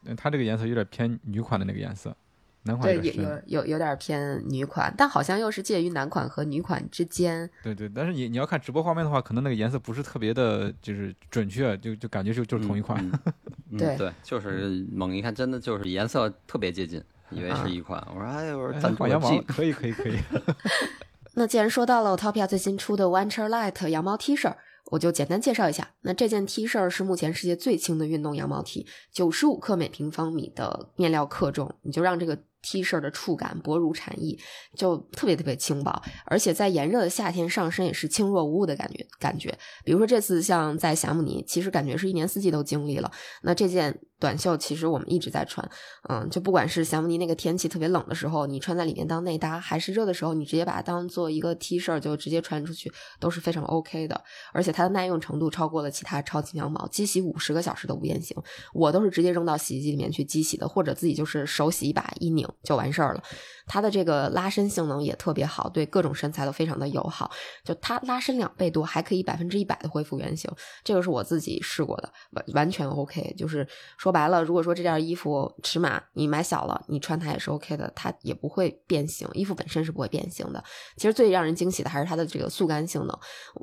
嗯它这个颜色有点偏女款的那个颜色，男款对，有有。有有有点偏女款，但好像又是介于男款和女款之间。对对，但是你你要看直播画面的话，可能那个颜色不是特别的，就是准确，就就感觉就就是同一款。嗯 嗯对对，就是猛一看，真的就是颜色特别接近，以为是一款。我说哎，我说哎赞助画羊毛 G，可以可以可以。那既然说到了 Topia 最新出的 Venture Light 羊毛 T 恤，我就简单介绍一下。那这件 T 恤是目前世界最轻的运动羊毛 T，九十五克每平方米的面料克重，你就让这个 T 恤的触感薄如蝉翼，就特别特别轻薄，而且在炎热的夏天上身也是轻若无物的感觉。感觉，比如说这次像在霞慕尼，其实感觉是一年四季都经历了。那这件短袖其实我们一直在穿，嗯，就不管是霞慕尼那个天气特别冷的时候，你穿在里面当内搭，还是热的时候，你直接把它当做一个 T 恤就直接穿出去，都是非常 OK 的。而且它的耐用程度超过了其他超轻羊毛，机洗五十个小时都不变形。我都是直接扔到洗衣机里面去机洗的，或者自己就是手洗一把一拧就完事儿了。它的这个拉伸性能也特别好，对各种身材都非常的友好。就它拉伸两倍多，还可以百分之一百的恢复原形，这个是我自己试过的，完完全 OK。就是说白了，如果说这件衣服尺码你买小了，你穿它也是 OK 的，它也不会变形，衣服本身是不会变形的。其实最让人惊喜的还是它的这个速干性能，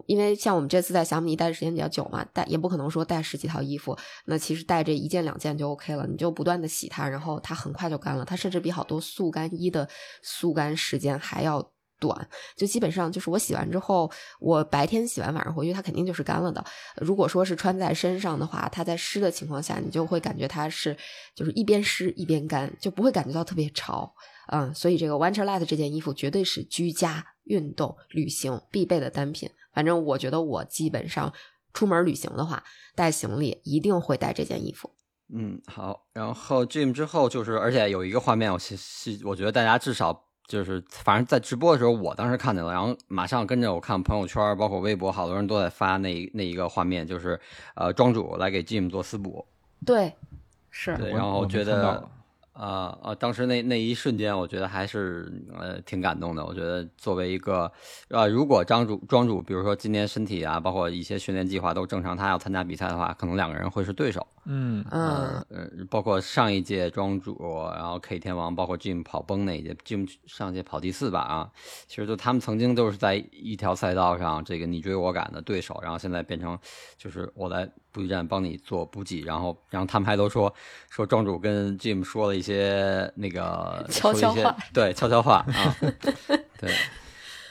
因为像我们这次在霞姆尼待的时间比较久嘛，带也不可能说带十几套衣服，那其实带这一件两件就 OK 了，你就不断的洗它，然后它很快就干了，它甚至比好多速干衣的速干时间还要。短，就基本上就是我洗完之后，我白天洗完，晚上回去它肯定就是干了的。如果说是穿在身上的话，它在湿的情况下，你就会感觉它是就是一边湿一边干，就不会感觉到特别潮。嗯，所以这个 Winter Light 这件衣服绝对是居家、运动、旅行必备的单品。反正我觉得我基本上出门旅行的话，带行李一定会带这件衣服。嗯，好。然后 Jim 之后就是，而且有一个画面，我是是我觉得大家至少就是，反正在直播的时候，我当时看见了，然后马上跟着我看朋友圈，包括微博，好多人都在发那那一个画面，就是呃庄主来给 Jim 做私补，对，是然后觉得啊啊！当时那那一瞬间，我觉得还是呃挺感动的。我觉得作为一个呃，如果庄主庄主，比如说今年身体啊，包括一些训练计划都正常，他要参加比赛的话，可能两个人会是对手。嗯。嗯。呃，包括上一届庄主，然后 K 天王，包括 Jim 跑崩那一届，Jim 上届跑第四吧啊，其实就他们曾经都是在一条赛道上，这个你追我赶的对手，然后现在变成就是我来补给站帮你做补给，然后然后他们还都说说庄主跟 Jim 说了一些那个悄悄话对悄悄话啊，对。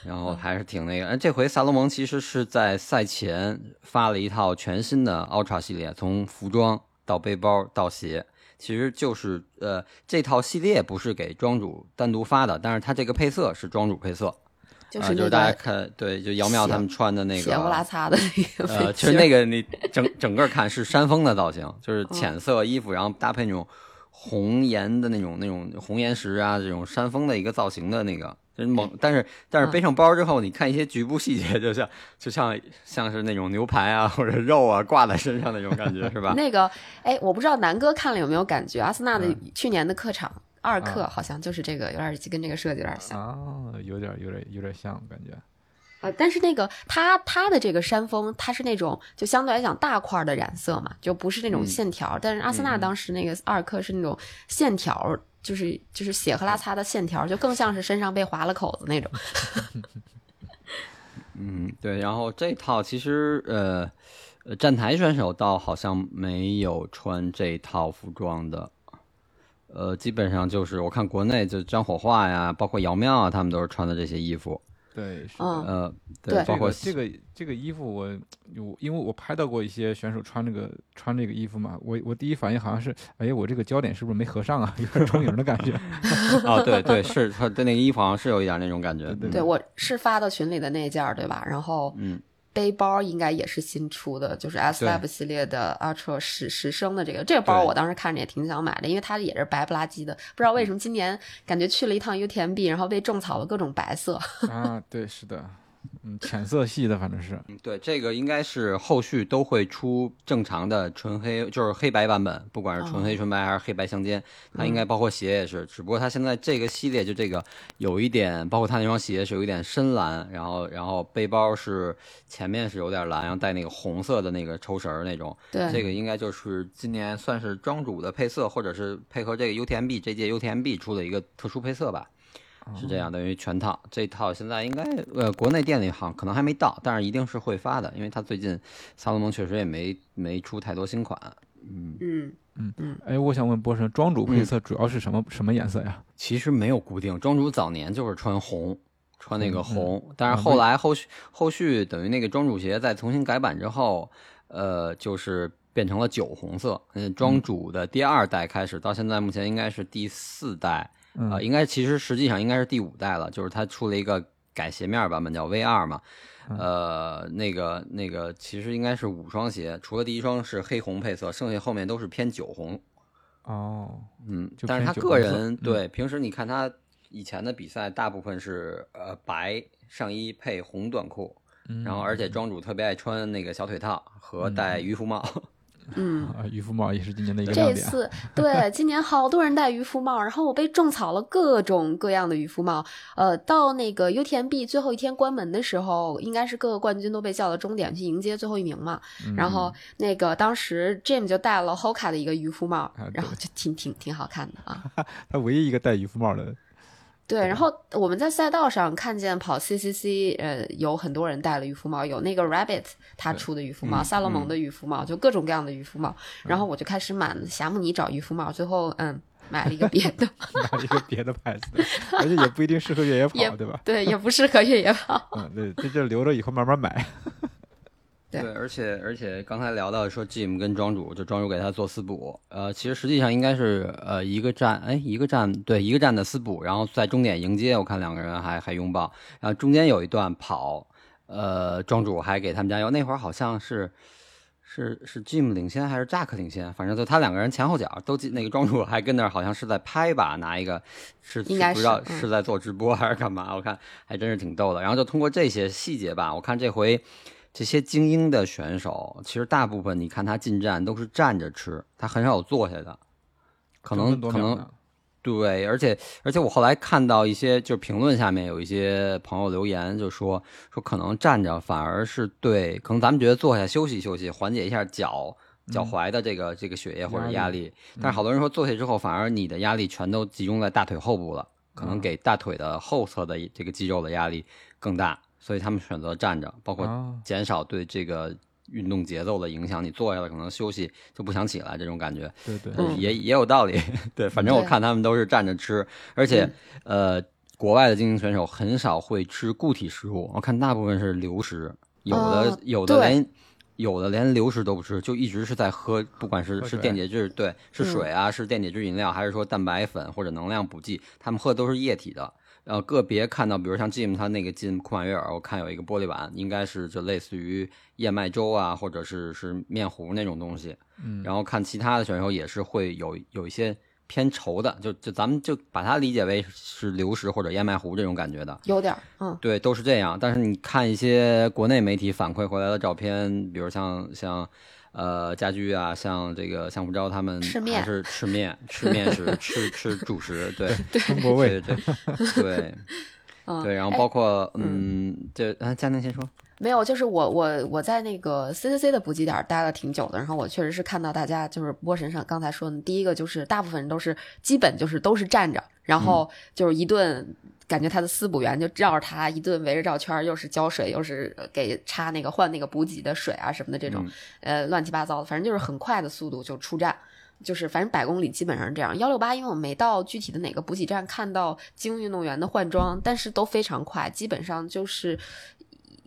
然后还是挺那个，呃这回萨洛蒙其实是在赛前发了一套全新的 Ultra 系列，从服装到背包到鞋，其实就是呃这套系列不是给庄主单独发的，但是它这个配色是庄主配色，就是大家看对，就姚妙他们穿的那个血不拉擦的那个呃，背其实那个你整整个看是山峰的造型，就是浅色衣服，然后搭配那种红岩的那种那种红岩石啊，这种山峰的一个造型的那个，就是猛。但是但是背上包之后，你看一些局部细节，就像就像像是那种牛排啊或者肉啊挂在身上那种感觉，是吧？那个，哎，我不知道南哥看了有没有感觉，阿森纳的嗯去年的客场二克啊好像就是这个，有点跟这个设计有点像。啊，有点有点有点像感觉。呃，但是那个它它的这个山峰，它是那种就相对来讲大块的染色嘛，就不是那种嗯线条。但是阿森纳当时那个二克是那种线条，就是就是血和拉擦的线条，就更像是身上被划了口子那种。嗯，对。然后这套其实呃呃站台选手倒好像没有穿这套服装的。呃，基本上就是我看国内就张火化呀，包括姚妙啊，他们都是穿的这些衣服。对，是的。嗯呃，对包括这个这个衣服我，我因为我拍到过一些选手穿这个穿这个衣服嘛，我我第一反应好像是，哎，我这个焦点是不是没合上啊？有点重影的感觉。啊，对对，是他的那个衣服好像是有一点那种感觉。对对，我是发到群里的那件儿，对吧？然后嗯，背包应该也是新出的，就是 S Lab 系列的 Ultra 十十升的这个。这个包，我当时看着也挺想买的，因为它也是白不拉几的，不知道为什么今年感觉去了一趟 UTMB，然后被种草了各种白色。啊，对，是的，嗯，浅色系的反正是，嗯对，这个应该是后续都会出正常的纯黑，就是黑白版本，不管是纯黑、纯白还是黑白相间，它应该包括鞋也是。只不过它现在这个系列就这个有一点，包括它那双鞋是有一点深蓝，然后然后背包是前面是有点蓝，然后带那个红色的那个抽绳儿那种。对，这个应该就是今年算是庄主的配色，或者是配合这个 UTMB 这届 UTMB 出的一个特殊配色吧。是这样，等于全套这套现在应该呃国内店里好像可能还没到，但是一定是会发的，因为它最近萨洛蒙确实也没没出太多新款。嗯，嗯嗯嗯，哎，我想问波神，庄主配色主要是什么、什么颜色呀？其实没有固定，庄主早年就是穿红，穿那个嗯红，但是啊后来后续后续等于那个庄主鞋在重新改版之后，呃，就是变成了酒红色。嗯，庄主的第二代开始到现在目前应该是第四代。嗯。啊，应该其实实际上应该是第五代了，就是它出了一个改鞋面版本叫 V 二嘛，嗯。呃，那个那个其实应该是五双鞋，除了第一双是黑红配色，剩下后面都是偏酒红，哦，嗯，但是他个人嗯。对平时你看他以前的比赛，大部分是呃白上衣配红短裤，嗯然后而且庄主特别爱穿那个小腿套和戴渔夫帽，嗯。啊，渔夫帽也是今年的一个亮点。这次对今年好多人戴渔夫帽，然后我被种草了各种各样的渔夫帽。呃，到那个 UTMB 最后一天关门的时候，应该是各个冠军都被叫到终点去迎接最后一名嘛。嗯然后那个当时 Jim 就戴了 Hoka 的一个渔夫帽，啊然后就挺挺挺好看的啊。他唯一一个戴渔夫帽的，对，然后我们在赛道上看见跑 CCC，呃，有很多人戴了渔夫帽，有那个 Rabbit 他出的渔夫帽，嗯萨洛蒙的渔夫帽，就各种各样的渔夫帽。然后我就开始满霞慕尼找渔夫帽，最后嗯买了一个别的，买了一个别的牌子的，而且也不一定适合越野跑，对吧？对，也不适合越野跑。嗯，对，这就留着以后慢慢买。对对，而且而且刚才聊到说 Jim 跟庄主，就庄主给他做私补，呃，其实实际上应该是呃一个站，哎，一个站对一个站的私补，然后在终点迎接，我看两个人还还拥抱，然后中间有一段跑，呃，庄主还给他们加油，那会儿好像是。是是 Jim 领先还是 Jack 领先？反正就他两个人前后脚都记那个庄主还跟那儿好像是在拍吧，拿一个是应该不知道是在做直播还是干嘛？我看还真是挺逗的。然后就通过这些细节吧，我看这回这些精英的选手，其实大部分你看他进站都是站着吃，他很少有坐下的，可能可能对，而且而且我后来看到一些就是评论下面有一些朋友留言，就说说可能站着反而是对，可能咱们觉得坐下休息休息，缓解一下脚脚踝的这个、这个血液或者压力，但是好多人说坐下之后反而你的压力全都集中在大腿后部了，可能给大腿的后侧的这个肌肉的压力更大，所以他们选择站着，包括啊减少对这个运动节奏的影响。你坐下来可能休息就不想起来这种感觉。对对，嗯也也有道理。对，反正我看他们都是站着吃，而且、呃，国外的精英选手很少会吃固体食物，我看大部分是流食，有的、呃有的连。有的连流食都不吃，就一直是在喝，不管是是电解质，对，是嗯水啊，是电解质饮料，还是说蛋白粉或者能量补剂，他们喝的都是液体的。呃，个别看到，比如像 Jim 他那个进库马约尔，我看有一个玻璃碗，应该是就类似于燕麦粥啊，或者是是面糊那种东西。嗯，然后看其他的选手也是会有有一些偏稠的，就就咱们就把它理解为是流食或者燕麦糊这种感觉的。有点儿，嗯，对，都是这样。但是你看一些国内媒体反馈回来的照片，比如像像呃家居啊，像这个像福昭他们吃面还是吃面，吃面食，吃吃主食，对 中国味对对对嗯 对。然后哎包括嗯，这啊，佳宁先说。没有，就是我我我在那个 CCC 的补给点待了挺久的，然后我确实是看到大家就是波神上刚才说的，第一个就是大部分人都是基本就是都是站着，然后就是一顿。感觉他的司捕员就绕着他一顿围着绕圈儿，又是浇水，又是给插那个换那个补给的水啊什么的这种，呃乱七八糟的，反正就是很快的速度就出站。就是反正百公里基本上是这样，幺六八，因为我没到具体的哪个补给站看到精英运动员的换装，但是都非常快，基本上就是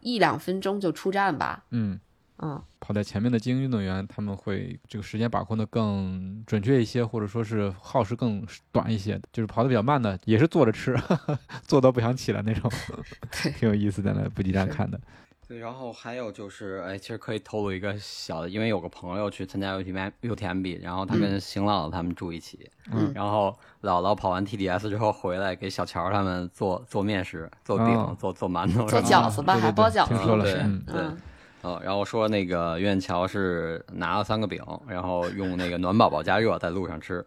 一两分钟就出站吧。嗯，嗯，跑在前面的精英运动员，他们会这个时间把控的更准确一些，或者说是耗时更短一些。就是跑的比较慢的，也是坐着吃，坐到不想起来那种，挺有意思，在那补给站看的。对，然后还有就是，哎，其实可以透露一个小的，因为有个朋友去参加 UTM UTMB，然后他跟邢姥姥他们住一起，嗯。然后姥姥跑完 TDS 之后回来给小乔他们做做面食、做饼、哦。做做馒头，做饺子吧对对对还包饺子。听说了对是，嗯，对。嗯，哦，然后说那个苑桥是拿了三个饼，然后用那个暖宝宝加热在路上吃，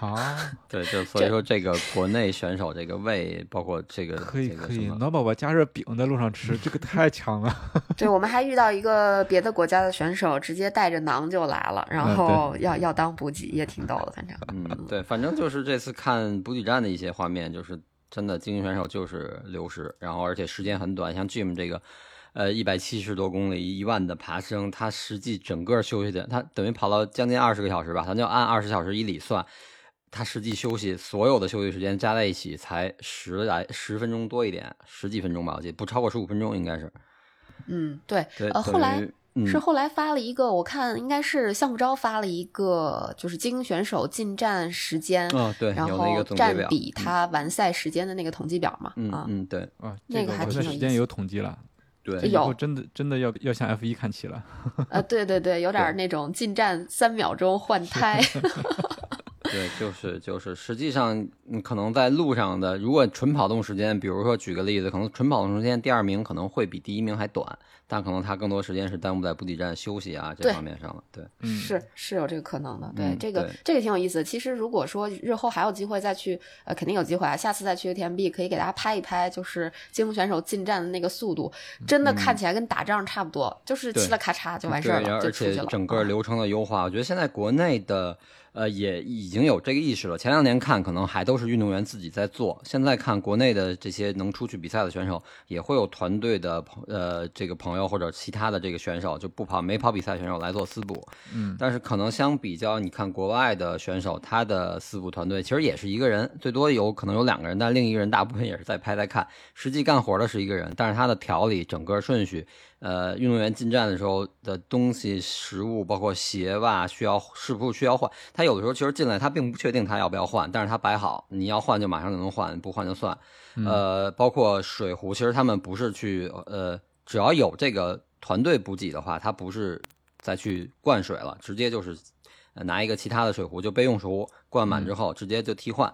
啊，对，就 所以说这个国内选手这个胃，包括这个可以可以，这个暖宝宝加热饼在路上吃，这个太强了。对，我们还遇到一个别的国家的选手，直接带着馕就来了，然嗯后要要当补给，也挺逗的，反正。嗯，对，反正就是这次看补给站的一些画面，就是真的精英选手就是流失，然后而且时间很短，像 Jim 这个，呃，一百七十多公里，一万的爬升，他实际整个休息的，他等于跑了将近二十个小时吧，咱就按二十小时以里算，他实际休息所有的休息时间加在一起才十来十分钟多一点，十几分钟吧，我记得不超过十五分钟应该是。嗯，对，对，呃，后来是后来发了一个，我看应该是项目招发了一个，就是精英选手进站时间，嗯、对，然后个总表，占比他完赛时间的那个统计表嘛，啊，嗯嗯，对啊，那个这个完还挺有意思赛时间也有统计了，对。有。以后真的真的要要向 F 一看齐了。啊，对对对，有点儿那种进站三秒钟换胎，对，就是就是，实际上你可能在路上的，如果纯跑动时间，比如说举个例子，可能纯跑动时间第二名可能会比第一名还短，但可能他更多时间是耽误在补给站休息啊这方面上了。对，嗯，是是有这个可能的。对，嗯这个这个挺有意思的。其实如果说日后还有机会再去，呃，肯定有机会啊，下次再去 UTMB 可以给大家拍一拍，就是精英选手进站的那个速度，真的看起来跟打仗差不多，就是对嘁了咔嚓就完事儿而且就出去了。整个嗯流程的优化，我觉得现在国内的呃也已经有这个意识了。前两年看可能还都是运动员自己在做，现在看国内的这些能出去比赛的选手，也会有团队的朋呃这个朋友或者其他的这个选手就不跑没跑比赛选手来做私补。嗯，但是可能相比较，你看国外的选手，他的私补团队其实也是一个人，最多有可能有两个人，但另一个人大部分也是在拍在看，实际干活的是一个人，但是他的调理整个顺序，呃，运动员进站的时候的东西、食物，包括鞋袜需要是不是需要换，他有的时候其实进来他并不确定他要不要换，但是他摆好，你要换就马上就能换，不换就算。呃，包括水壶，其实他们不是去呃，只要有这个团队补给的话，他不是再去灌水了，直接就是呃拿一个其他的水壶，就备用水壶灌满之后，直接就替换，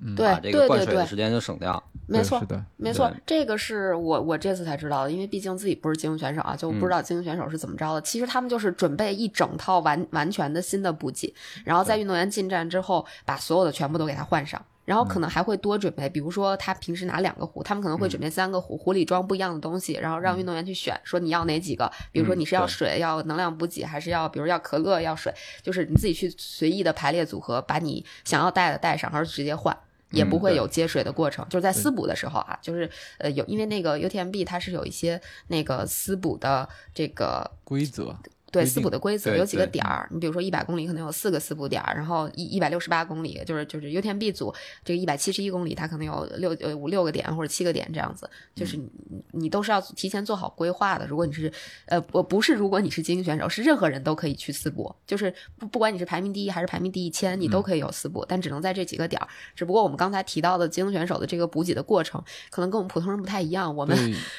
嗯对把这个灌对对对，水的时间就省掉。没错没错对，这个是我我这次才知道的，因为毕竟自己不是精英选手啊，就不知嗯道精英选手是怎么着的。其实他们就是准备一整套完完全的新的补给，然后在运动员进站之后，把所有的全部都给他换上。然后可能还会多准备，比如说他平时拿两个壶，他们可能会准备三个壶，壶里装不一样的东西，然后让运动员去选，说你要哪几个，比如说你是要水、要能量补给，还是要比如要可乐、要水，就是你自己去随意的排列组合，把你想要带的带上，然后直接换。也不会有接水的过程，就是在私补的时候啊，就是呃有，因为那个 UTMB 它是有一些那个私补的这个规则。对四补的规则有几个点儿，你比如说一百公里可能有四个四补点儿，然后一一百六十八公里就是就是 UTMB 组这个一百七十一公里，它可能有六呃五六个点或者七个点这样子，就是你你你都是要提前做好规划的。如果你是呃我不是如果你是精英选手，是任何人都可以去四补，就是不不管你是排名第一还是排名第一千，你都可以有四补，但只能在这几个点儿。只不过我们刚才提到的精英选手的这个补给的过程，可能跟我们普通人不太一样，我们。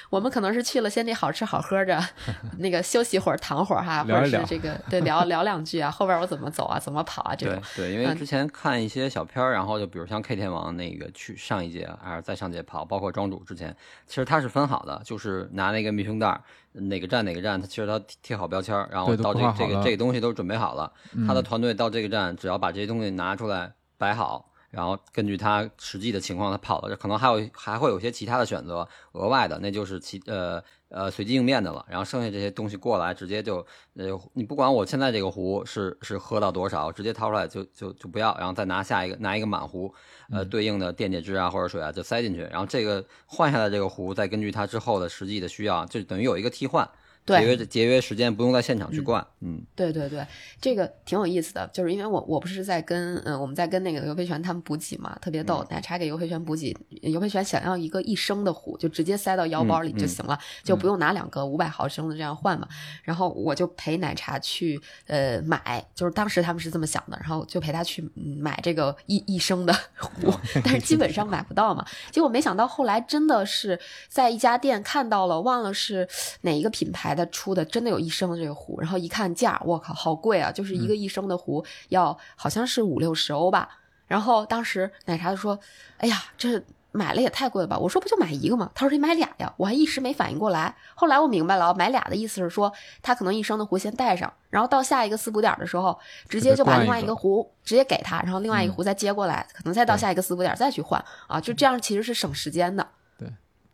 我们可能是去了，先得好吃好喝着，那个休息会儿、躺会儿哈，或者聊一聊是这个对聊聊两句啊，后边我怎么走啊，怎么跑啊这对种。对，因为嗯之前看一些小片儿，然后就比如像 K 天王那个去上一届还是再上届跑，包括庄主之前，其实他是分好的，就是拿那个密封袋儿，哪个站哪个站，他其实他贴贴好标签儿，然后到这个这个这个东西都准备好了，他的嗯团队到这个站，只要把这些东西拿出来摆好。然后根据他实际的情况，他跑了，可能还有还会有些其他的选择，额外的，那就是其呃呃随机应变的了。然后剩下这些东西过来，直接就呃，你不管我现在这个壶是是喝到多少，直接掏出来就就就不要，然后再拿下一个拿一个满壶，呃，对应的电解质啊或者水啊就塞进去，然后这个换下来这个壶，再根据它之后的实际的需要，就等于有一个替换，节对约节约时间，不用在现场去灌，嗯对对对，这个挺有意思的，就是因为我我不是在跟嗯、呃我们在跟那个尤培全他们补给嘛，特别逗。奶茶给尤培全补给，尤培全想要一个一升的壶，就直接塞到腰包里就行了，就不用拿两个五百毫升的这样换嘛。然后我就陪奶茶去呃买，就是当时他们是这么想的，然后就陪他去嗯买这个一一升的壶，但是基本上 买不到嘛。结果没想到后来真的是在一家店看到了，忘了是哪一个品牌的出的，真的有一升的这个壶，然后一看价，我靠，好贵啊！就是一个一升的壶要好像是五六十欧吧。然后当时奶茶就说：“哎呀，这买了也太贵了吧？”我说：“不就买一个吗？”他说：“你买俩呀。”我还一时没反应过来。后来我明白了，买俩的意思是说，他可能一升的壶先带上，然后到下一个四补点的时候，直接就把另外一个壶直接给他，然后另外一个壶再接过来，可能再到下一个四补点再去换啊，就这样其实是省时间的。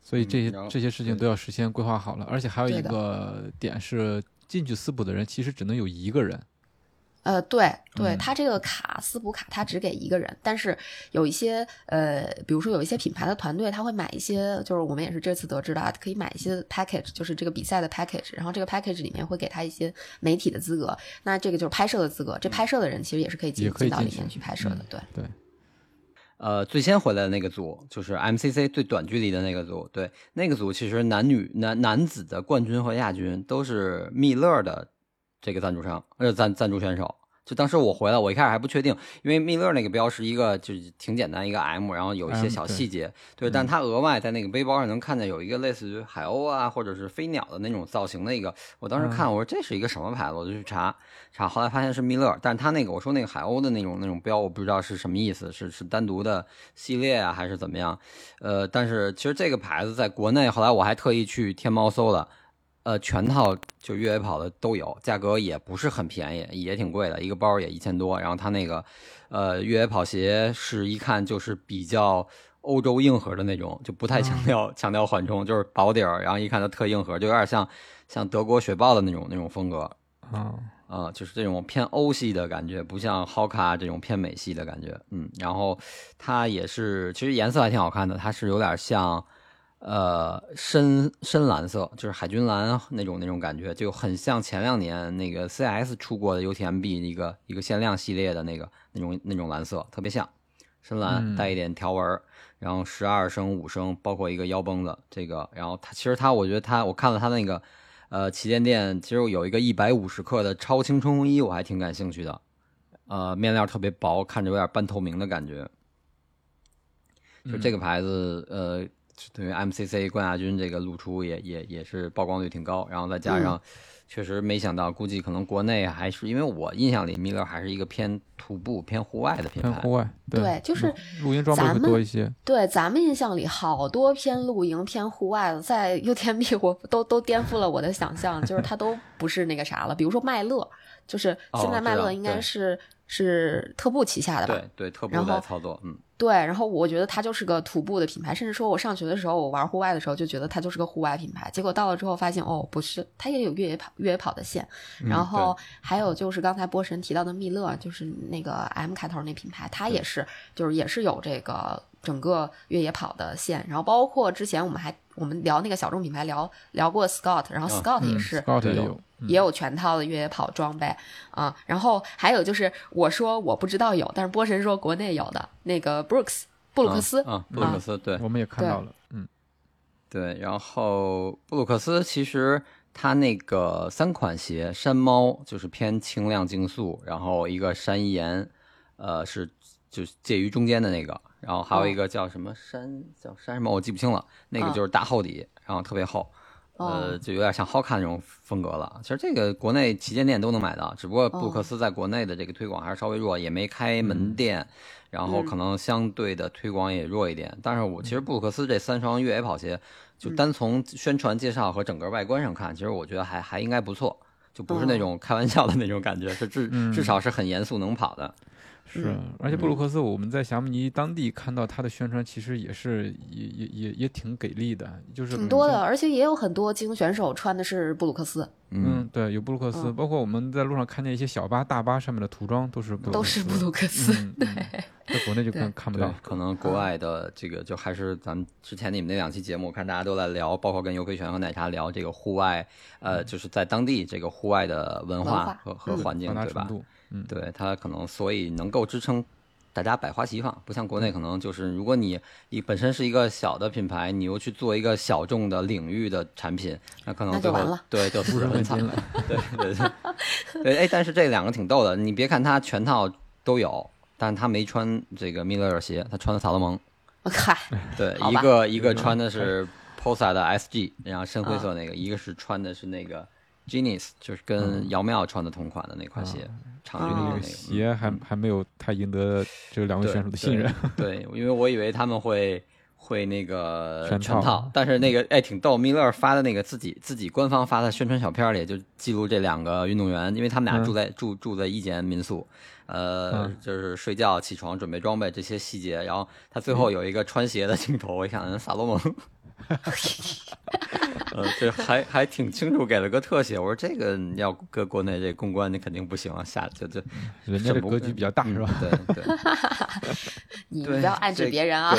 所以这些嗯这些事情都要事先规划好了，而且还有一个点是，进去私补的人其实只能有一个人。呃，对对，嗯。它这个卡私补卡，他只给一个人，但是有一些呃，比如说有一些品牌的团队，他会买一些，就是我们也是这次得知的啊，可以买一些 package，就是这个比赛的 package，然后这个 package 里面会给他一些媒体的资格，那这个就是拍摄的资格，这拍摄的人其实也是可以进可以进进到里面去去拍摄的嗯，对。呃，最先回来的那个组就是 MCC 最短距离的那个组，对，那个组其实男女男男子的冠军和亚军都是蜜乐的这个赞助商，呃，赞赞助选手。就当时我回来，我一开始还不确定，因为密勒那个标是一个就是挺简单一个 M，然后有一些小细节，对，但它额外在那个背包上能看见有一个类似于海鸥啊或者是飞鸟的那种造型的一个，我当时看我说这是一个什么牌子，我就去查查，后来发现是密勒，但是它那个我说那个海鸥的那种那种标，我不知道是什么意思，是是单独的系列啊还是怎么样？呃，但是其实这个牌子在国内，后来我还特意去天猫搜了。呃，全套就越野跑的都有，价格也不是很便宜，也挺贵的，一个包也一千多。然后它那个，呃，越野跑鞋是一看就是比较欧洲硬核的那种，就不太强调、强调缓冲，就是薄底儿，然后一看它特硬核，就有点像像德国雪豹的那种那种风格。啊，啊、就是这种偏欧系的感觉，不像 Hoka 这种偏美系的感觉。嗯，然后它也是，其实颜色还挺好看的，它是有点像呃深深蓝色，就是海军蓝那种那种感觉，就很像前两年那个 CS 出过的 UTMB 一个一个限量系列的那个那种那种蓝色，特别像深蓝，嗯带一点条纹儿。然后十二升、五升，包括一个腰崩子，这个，然后它其实它，我觉得它，我看了它那个，呃，旗舰店其实有一个一百五十克的超轻冲锋衣，我还挺感兴趣的，呃，面料特别薄，看着有点半透明的感觉。就这个牌子，呃，对于 MCC 冠亚军这个露出也也也是曝光率挺高，然后再加上，确实没想到，估计可能国内还是因为我印象里米勒还是一个偏徒步、偏户外的品牌偏户。外，对就是露露营装备会咱们多一些。对，咱们印象里好多偏露营、偏户外的，在 UTMB 我都都颠覆了我的想象，就是它都不是那个啥了。比如说麦乐，就是现在麦乐应该对是、是特步旗下的吧？对对，特步在操作，嗯，对，然后我觉得它就是个徒步的品牌，甚至说我上学的时候，我玩户外的时候就觉得它就是个户外品牌。结果到了之后发现，哦，不是，它也有越野跑越野跑的线。然后还有就是刚才波神提到的密勒，就是那个 M 开头那品牌，它也是就是也是有这个整个越野跑的线。然后包括之前我们还我们聊那个小众品牌聊聊过 Scott，然后 Scott 也是 Scott 也有有也有全套的越野跑装备啊。然后还有就是我说我不知道有，但是波神说国内有的那个 Brooks 布鲁克斯啊，布鲁克斯，对我们也看到了，嗯，对。然后布鲁克斯其实它那个三款鞋，山猫就是偏轻量竞速，然后一个山岩，呃，是就是介于中间的那个，然后还有一个叫什么山叫山什么我记不清了，那个就是大厚底，然后特别厚。呃，就有点像 Hoka 那种风格了。其实这个国内旗舰店都能买到，只不过布鲁克斯在国内的这个推广还是稍微弱，也没开门店，然后可能相对的推广也弱一点。但是我其实布鲁克斯这三双越野跑鞋，就单从宣传介绍和整个外观上看，其实我觉得还还应该不错，就不是那种开玩笑的那种感觉，是至至少是很严肃能跑的。是，而且布鲁克斯我们在霞慕尼当地看到他的宣传，其实也是也也也也挺给力的，就是挺多的，而且也有很多精英选手穿的是布鲁克斯。嗯，对，有布鲁克斯，包括我们在路上看见一些小巴、大巴上面的涂装都是布都是布鲁克斯。对，在国内就看看不到，可能国外的这个就还是咱们之前你们那两期节目，我看大家都在聊，包括跟尤奎泉和奶茶聊这个户外，呃，就是在当地这个户外的文化和和环境，对吧？嗯，对它可能所以能够支撑大家百花齐放，不像国内可能就是如果你你本身是一个小的品牌，你又去做一个小众的领域的产品，那可能最后对就输人很惨。对对对对，哎，但是这两个挺逗的，你别看它全套都有，但是他没穿这个米勒尔鞋，他穿的萨洛蒙。嗨，对，一个一个穿的是 Posa 的 SG，然后深灰色那个，一个是穿的是那个 Genius，就是跟姚妙穿的同款的那款鞋。长距离那个鞋还还没有太赢得这两位选手的信任。对，因为我以为他们会会那个全套，但是那个哎挺逗，米勒发的那个自己自己官方发的宣传小片里就记录这两个运动员，因为他们俩住在住住在一间民宿，呃，就是睡觉、起床、准备装备这些细节。然后他最后有一个穿鞋的镜头，我想萨洛蒙。呃，这还还挺清楚，给了个特写。我说这个要搁国内这公关，你肯定不行啊，下就就人家的格局比较大是吧？对 对，你不要暗指别人啊。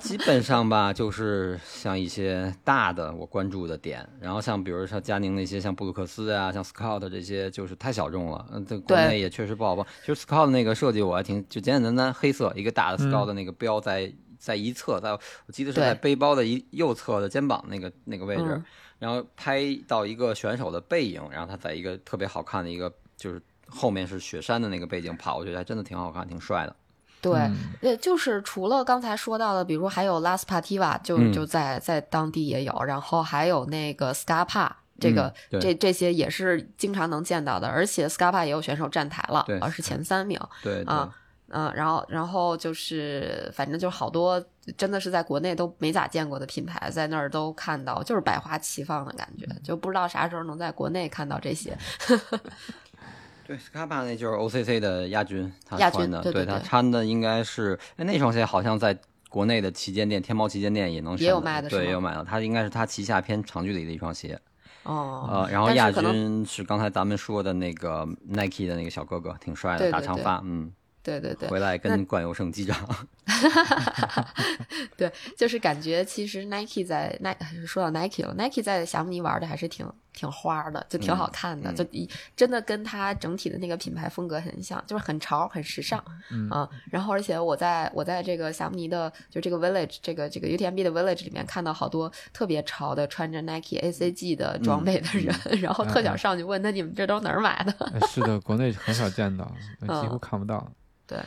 基本上吧，就是像一些大的我关注的点，然后像比如像佳宁那些，像布鲁克斯啊，像 Scout 这些，就是太小众了。嗯，在国内也确实不好报。其实 Scott 那个设计我还挺，就简简单单黑色一个大的 Scout 的那个标在。在一侧，在我记得是在背包的一右侧的肩膀那个那个位置，然后拍到一个选手的背影，然后他在一个特别好看的一个，就是后面是雪山的那个背景跑，我觉得还真的挺好看，挺帅的。对，呃，就是除了刚才说到的，比如还有 Las Pativa，就就在在当地也有，然后还有那个 Scarpa，这个这这些也是经常能见到的，而且 Scarpa 也有选手站台了，而是前三名。对啊。嗯，然后，然后就是，反正就好多，真的是在国内都没咋见过的品牌，在那儿都看到，就是百花齐放的感觉，就不知道啥时候能在国内看到这些。对，Scarpa 那就是 OCC 的亚军，他穿的，对他穿的应该是，哎，那双鞋好像在国内的旗舰店，天猫旗舰店也能也有卖的，对，也有买的，他应该是他旗下偏长距离的一双鞋。哦，呃，然后亚军是刚才咱们说的那个 Nike 的那个小哥哥，挺帅的，大长发，嗯。对对对，回来跟冠佑胜击掌。对，就是感觉其实 Nike 在 Nike 说到 Nike 了，Nike 在霞慕尼玩的还是挺挺花的，就挺好看的，就一真的跟它整体的那个品牌风格很像，就是很潮、很时尚啊。然后而且我在我在这个霞慕尼的就这个 Village 这个这个 UTMB 的 Village 里面看到好多特别潮的穿着 Nike ACG 的装备的人，然后特想上去问他你们这都哪儿买的？是的，国内很少见到，几乎看不到。对。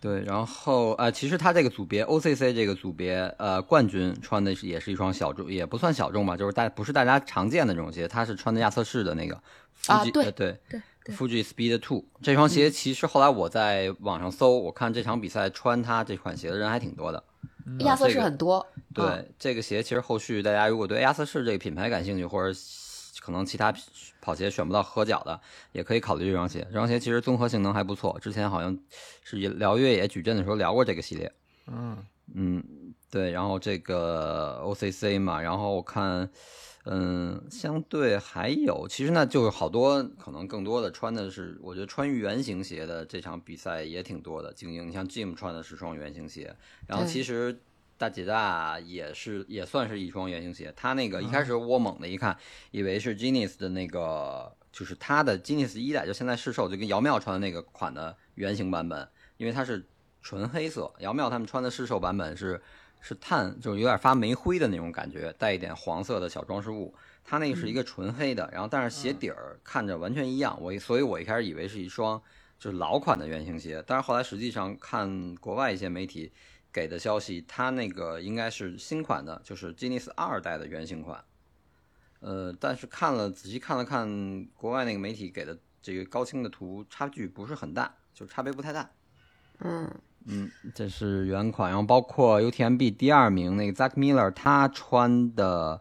对，然后呃，其实他这个组别 OCC 这个组别，呃，冠军穿的是也是一双小众，也不算小众吧，就是大不是大家常见的这种鞋，他是穿的亚瑟士的那个啊，对对对，Fuji Speed Two 这双鞋，其实后来我在网上搜，我看这场比赛穿它这款鞋的人还挺多的，亚瑟士很多。对这个鞋，其实后续大家如果对亚瑟士这个品牌感兴趣，或者可能其他跑鞋选不到合脚的，也可以考虑这双鞋。这双鞋其实综合性能还不错，之前好像是聊越野矩阵的时候聊过这个系列。嗯嗯，对，然后这个 OCC 嘛，然后我看，嗯，相对还有，其实那，就是好多可能更多的穿的是，我觉得穿圆形鞋的这场比赛也挺多的精英。你像 Jim 穿的是双圆形鞋，然后其实大姐大也是也算是一双圆形鞋。他那个一开始我猛的一看，以为是 Genius 的那个，就是他的 Genius 一代，就现在市售就跟姚妙穿的那个款的圆形版本，因为它是纯黑色，姚妙他们穿的市售版本是是碳，就是有点发煤灰的那种感觉，带一点黄色的小装饰物。它那个是一个纯黑的，然后但是鞋底儿看着完全一样，我所以我一开始以为是一双就是老款的圆形鞋，但是后来实际上看国外一些媒体给的消息，它那个应该是新款的，就是 Genius 二代的原型款。呃，但是看了仔细看了看国外那个媒体给的这个高清的图，差距不是很大，就是差别不太大。嗯嗯，这是原款，然后包括 UTMB 第二名那个 Zach Miller 他穿的，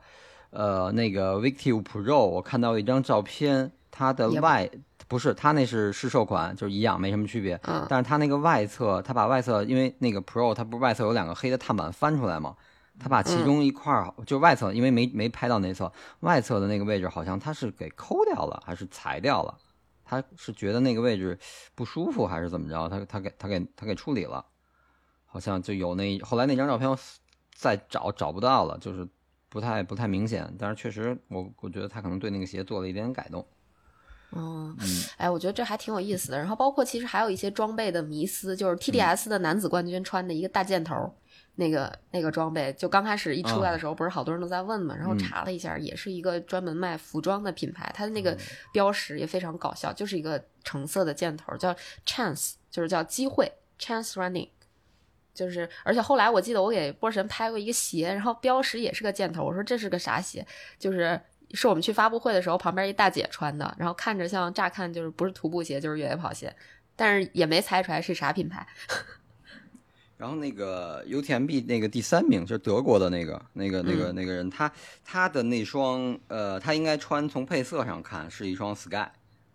呃，那个 Victive Pro，我看到一张照片，它的外不是，它那是试售款，就是一样，没什么区别。嗯但是它那个外侧，它把外侧，因为那个 Pro 它不是外侧有两个黑的碳板翻出来嘛？它把其中一块儿，就外侧，因为没没拍到内侧，外侧的那个位置好像它是给抠掉了，还是裁掉了？他是觉得那个位置不舒服，还是怎么着？他他给他给他给处理了，好像就有那后来那张照片我再找找不到了，就是不太不太明显。但是确实我我觉得他可能对那个鞋做了一点点改动。嗯，嗯哎，我觉得这还挺有意思的。然后包括其实还有一些装备的迷思，就是 TDS 的男子冠军穿的一个大箭头。那个那个装备，就刚开始一出来的时候，不是好多人都在问嘛？然后查了一下，也是一个专门卖服装的品牌，它的那个标识也非常搞笑，就是一个橙色的箭头，叫 Chance，就是叫机会 Chance Running，就是而且后来我记得我给波神拍过一个鞋，然后标识也是个箭头，我说这是个啥鞋？就是是我们去发布会的时候旁边一大姐穿的，然后看着像乍看就是不是徒步鞋就是越野跑鞋，但是也没猜出来是啥品牌。然后那个 UTMB 那个第三名就是德国的那个那个那个那个人，他他的那双呃，他应该穿从配色上看是一双 Sky，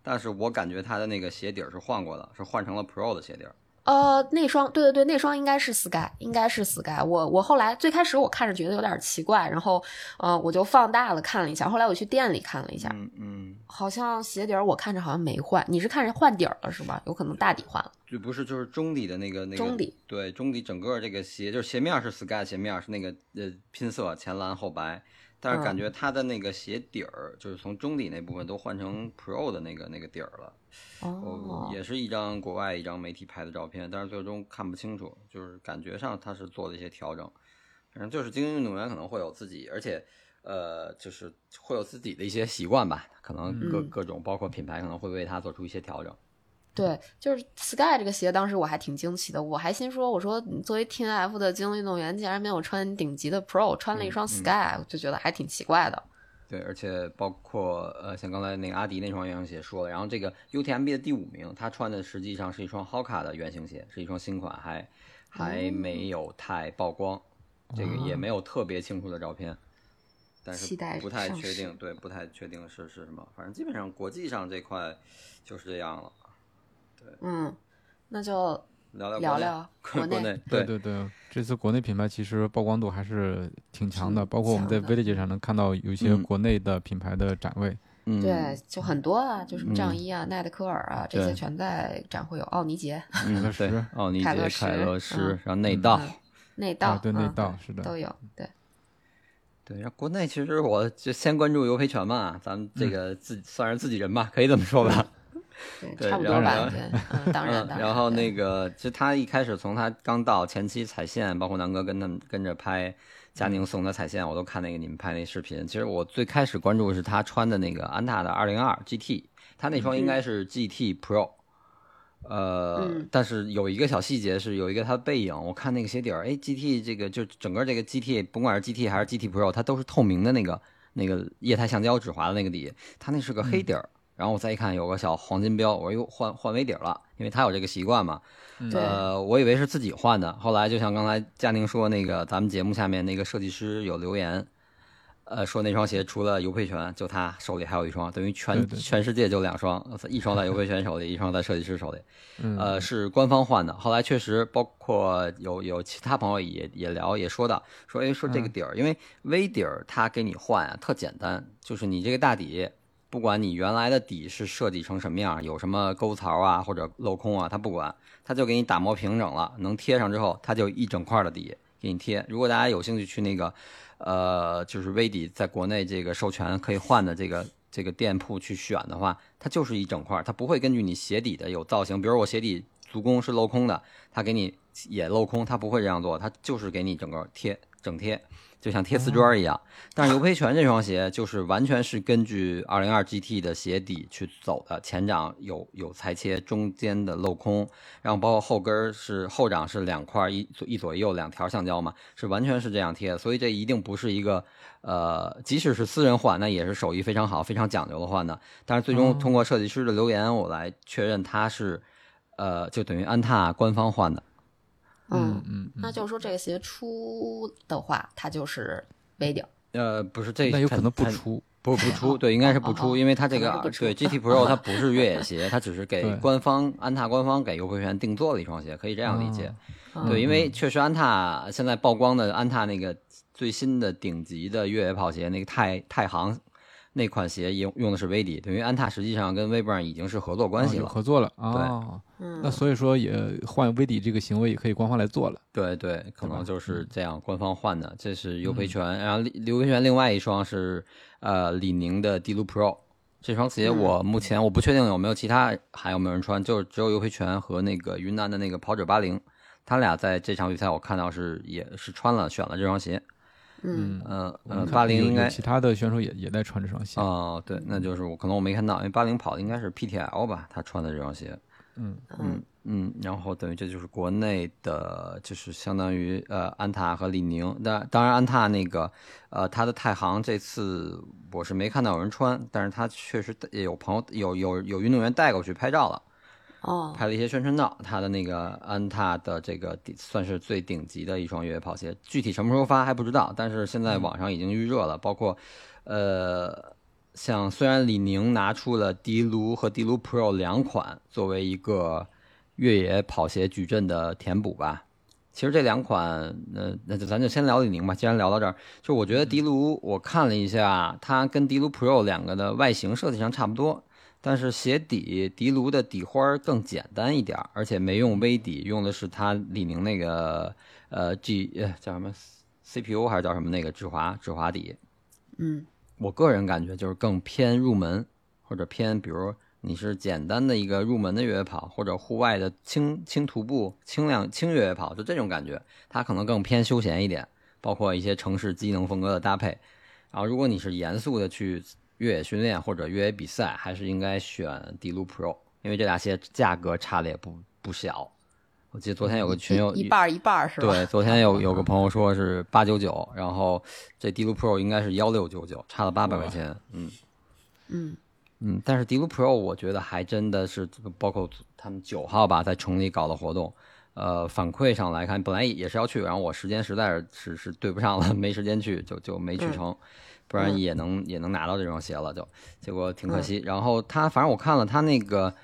但是我感觉他的那个鞋底儿是换过的，是换成了 Pro 的鞋底儿。呃，那双对对对，那双应该是 Sky，应该是 Sky。我我后来最开始我看着觉得有点奇怪，然后呃我就放大了看了一下，后来我去店里看了一下，嗯嗯，好像鞋底儿我看着好像没换，你是看着换底儿了是吧？有可能大底换了。就不是就是中底的那个那个中底对中底整个这个鞋就是鞋面是 Sky 鞋面是那个呃拼色前蓝后白，但是感觉它的那个鞋底儿就是从中底那部分都换成 Pro 的那个那个底儿了。哦，也是一张国外一张媒体拍的照片，但是最终看不清楚，就是感觉上他是做了一些调整。反正就是精英运动员可能会有自己，而且呃，就是会有自己的一些习惯吧，可能各、嗯各种包括品牌可能会为他做出一些调整。对，就是 Sky 这个鞋，当时我还挺惊奇的。我还心说，我说你作为 T N F 的精英运动员，竟然没有穿顶级的 Pro，穿了一双 Sky，、我就觉得还挺奇怪的。对，而且包括呃，像刚才那个阿迪那双原型鞋说了，然后这个 UTMB 的第五名，他穿的实际上是一双 Hoka 的原型鞋，是一双新款，还还没有太曝光，这个也没有特别清楚的照片，但是不太确定，对，不太确定是是什么，反正基本上国际上这块就是这样了。嗯，那就聊聊国内聊 聊国内。对对对，这次国内品牌其实曝光度还是挺强的，包括我们在 Village 上能看到有一些嗯国内的品牌的展位。嗯，对，就很多啊，就什么仗嗯义啊、奈德科尔啊，这些全在展会有。奥尼杰、对，奥尼杰、凯乐石凯乐石，嗯然后内道。嗯内道，啊对内嗯道是的都有。对，对，然后国内其实我就先关注尤培全嘛，咱们这个自、算是自己人吧，可以这么说吧。对，差不多吧。对，嗯，当然，嗯当然。然后那个，其实他一开始从他刚到前期踩线，包括南哥跟他们跟着拍佳宁送他踩线，我都看那个你们拍那视频。其实我最开始关注是他穿的那个安踏的二零二 GT，他那双应该是 GT Pro。呃，嗯但是有一个小细节是有一个它的背影，我看那个鞋底儿，哎，GT 这个就整个这个 GT，甭管是 GT 还是 GT Pro，它都是透明的那个那个液态橡胶指滑的那个底，它那是个黑底儿。然后我再一看有个小黄金标，我又换换尾底儿了，因为他有这个习惯嘛。呃，我以为是自己换的，后来就像刚才佳宁说那个，咱们节目下面那个设计师有留言，呃，说那双鞋除了尤佩泉，就他手里还有一双，等于全全世界就两双，一双在尤佩泉手里，一双在设计师手里。嗯呃，是官方换的。后来确实，包括有有其他朋友也也聊，也说到说，哎，说这个底儿，因为微底儿它给你换啊，特简单，就是你这个大底，不管你原来的底是设计成什么样，有什么沟槽啊或者镂空啊，它不管，它就给你打磨平整了，能贴上之后，它就一整块的底给你贴。如果大家有兴趣去那个，呃，就是 V 底在国内这个授权可以换的这个这个店铺去选的话，它就是一整块，它不会根据你鞋底的有造型，比如我鞋底足弓是镂空的，它给你也镂空，它不会这样做，它就是给你整个贴整贴，就像贴瓷砖一样。但是尤培泉这双鞋就是完全是根据202 GT 的鞋底去走的，前掌有有裁切，中间的镂空，然后包括后跟儿是后掌是两块一左一左一右两条橡胶嘛，是完全是这样贴的，所以这一定不是一个呃，即使是私人换，那也是手艺非常好、非常讲究的换的。但是最终通过设计师的留言，我来确认它是呃，就等于安踏官方换的。嗯，嗯，那就是说这个鞋出的话，它就是微底儿。呃，不是这，那有可能不出。不不出，对，应该是不出，因为它这个对 GT Pro 它不是越野鞋，它只是给官方安踏官方给优惠券定做的一双鞋，可以这样理解。嗯对，因为确实安踏现在曝光的安踏那个最新的顶级的越野跑鞋，那个太太行那款鞋用用的是威底，等于安踏实际上跟 Vapor 已经是合作关系了。合作了啊。嗯那所以说也换威底这个行为也可以官方来做了。对对，可能就是这样官方换的。这是尤培嗯泉，然后李刘培泉另外一双是呃李宁的 D 路 Pro。这双鞋我目前我不确定有没有其他还有没有人穿，就是只有尤培泉和那个云南的那个跑者八零，他俩在这场比赛我看到是也是穿了选了这双鞋。嗯嗯我们呃，看有八零应该其他的选手也也在穿这双鞋。哦，对，那就是我可能我没看到，因为八零跑的应该是 PTL 吧，他穿的这双鞋。嗯嗯嗯，然后等于这就是国内的，就是相当于呃安踏和李宁。那当然安踏那个呃他的太行这次我是没看到有人穿，但是他确实也有朋友有有有运动员带过去拍照了，哦，拍了一些宣传照。他的那个安踏的这个算是最顶级的一双越野跑鞋，具体什么时候发还不知道，但是现在网上已经预热了，包括呃。像虽然李宁拿出了迪卢和迪卢 Pro 两款作为一个越野跑鞋矩阵的填补吧，其实这两款，呃，那就咱就先聊李宁吧。既然聊到这儿，就我觉得迪卢，我看了一下，它跟迪卢 Pro 两个的外形设计上差不多，但是鞋底迪卢的底花儿更简单一点儿，而且没用微底，用的是它李宁那个呃 G 呃叫什么 CPU 还是叫什么那个智滑智滑底，嗯我个人感觉就是更偏入门，或者偏比如你是简单的一个入门的越野跑，或者户外的轻轻徒步、轻量轻越野跑，就这种感觉，它可能更偏休闲一点，包括一些城市机能风格的搭配。然后，如果你是严肃的去越野训练或者越野比赛，还是应该选迪卢 Pro，因为这俩鞋价格差的也不不小。我记得昨天有个群友一一半儿一半儿是吧？对，昨天有有个朋友说是八九九，然后这迪卢 Pro 应该是幺六九九，差了八百块钱。嗯嗯嗯，但是迪卢 Pro 我觉得还真的是，包括他们九号吧，在崇礼搞的活动，呃，反馈上来看，本来也是要去，然后我时间实在是是是对不上了，没时间去，就就没去成，不然也能也能拿到这双鞋了，就结果挺可惜。然后他反正我看了他那个。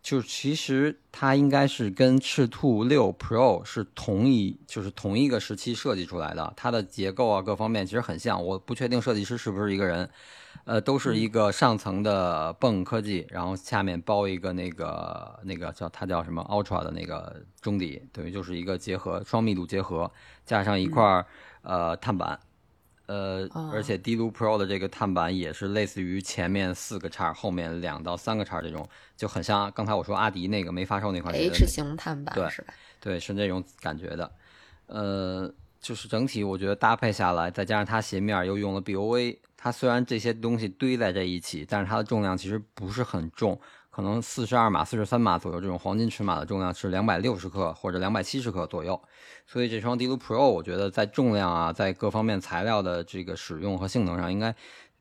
就其实它应该是跟赤兔六 Pro 是同一，就是同一个时期设计出来的，它的结构啊各方面其实很像。我不确定设计师是不是一个人，呃，都是一个上层的泵科技，然后下面包一个那个那个叫它叫什么 Ultra 的那个中底，等于就是一个结合双密度结合，加上一块儿、呃碳板。呃，哦而且 D 路 Pro 的这个碳板也是类似于前面四个叉，后面两到三个叉这种，就很像刚才我说阿迪那个没发售那款 H 型碳板对是吧？对，是那种感觉的。呃，就是整体我觉得搭配下来，再加上它鞋面又用了 BOA，它虽然这些东西堆在这一起，但是它的重量其实不是很重，可能四十二码、四十三码左右这种黄金尺码的重量是两百六十克或者两百七十克左右。所以这双 D 路 Pro 我觉得在重量啊，在各方面材料的这个使用和性能上，应该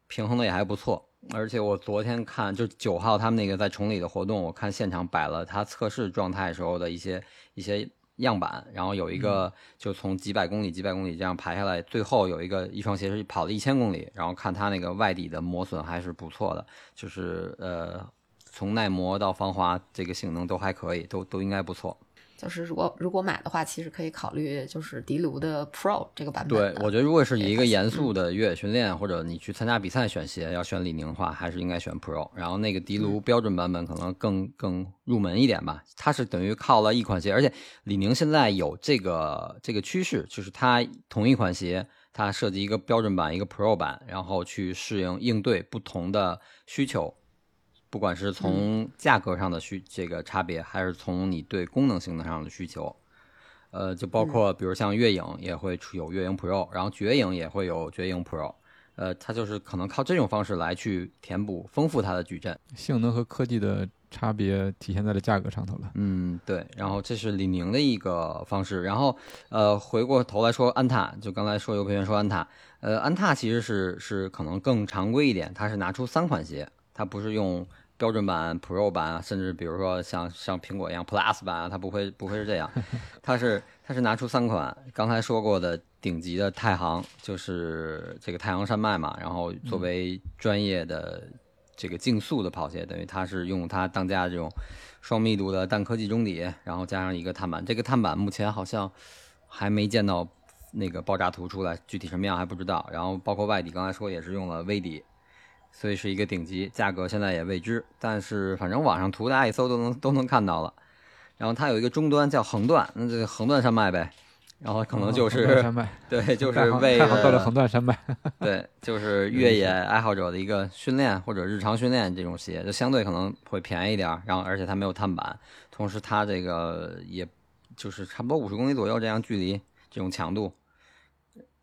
平衡的也还不错。而且我昨天看，就九号他们那个在崇礼的活动，我看现场摆了它测试状态时候的一些一些样板，然后有一个就从几百公里、几百公里这样排下来，最后有一个一双鞋是跑了一千公里，然后看它那个外底的磨损还是不错的，就是呃从耐磨到防滑这个性能都还可以，都都应该不错。就是如果如果买的话，其实可以考虑就是迪卢的 Pro 这个版本对。，我觉得如果是以一个严肃的越野训练，或者你去参加比赛选鞋，要选李宁的话，还是应该选 Pro。然后那个迪卢标准版本可能更更入门一点吧，它是等于靠了一款鞋，而且李宁现在有这个这个趋势，就是它同一款鞋，它设计一个标准版，一个 Pro 版，然后去适应应对不同的需求。不管是从价格上的需这个差别，还是从你对功能性能上的需求，呃，就包括比如像月影也会出有月影 Pro，然后绝影也会有绝影 Pro，呃，它就是可能靠这种方式来去填补、丰富它的矩阵。性能和科技的差别体现在了价格上头了。嗯，对。然后这是李宁的一个方式。然后呃，回过头来说安踏，就刚才说有培员说安踏，呃，安踏其实是是可能更常规一点，它是拿出三款鞋，它不是用标准版、Pro 版啊，甚至比如说像像苹果一样 Plus 版啊，它不会不会是这样，它是它是拿出三款，刚才说过的顶级的太行，就是这个太行山脉嘛，然后作为专业的这个竞速的跑鞋，等于它是用它当家的这种双密度的氮科技中底，然后加上一个碳板，这个碳板目前好像还没见到那个爆炸图出来，具体什么样还不知道。然后包括外底，刚才说也是用了微底，所以是一个顶级，价格现在也未知，但是反正网上图大家一搜都能都能看到了。然后它有一个终端叫横断，那这个横断山脉呗，然后可能就是山脉，对，就是为了了横断山脉。对，就是越野爱好者的一个训练或者日常训练这种鞋，就相对可能会便宜一点儿，然后而且它没有碳板，同时它这个也就是差不多五十公里左右这样距离这种强度，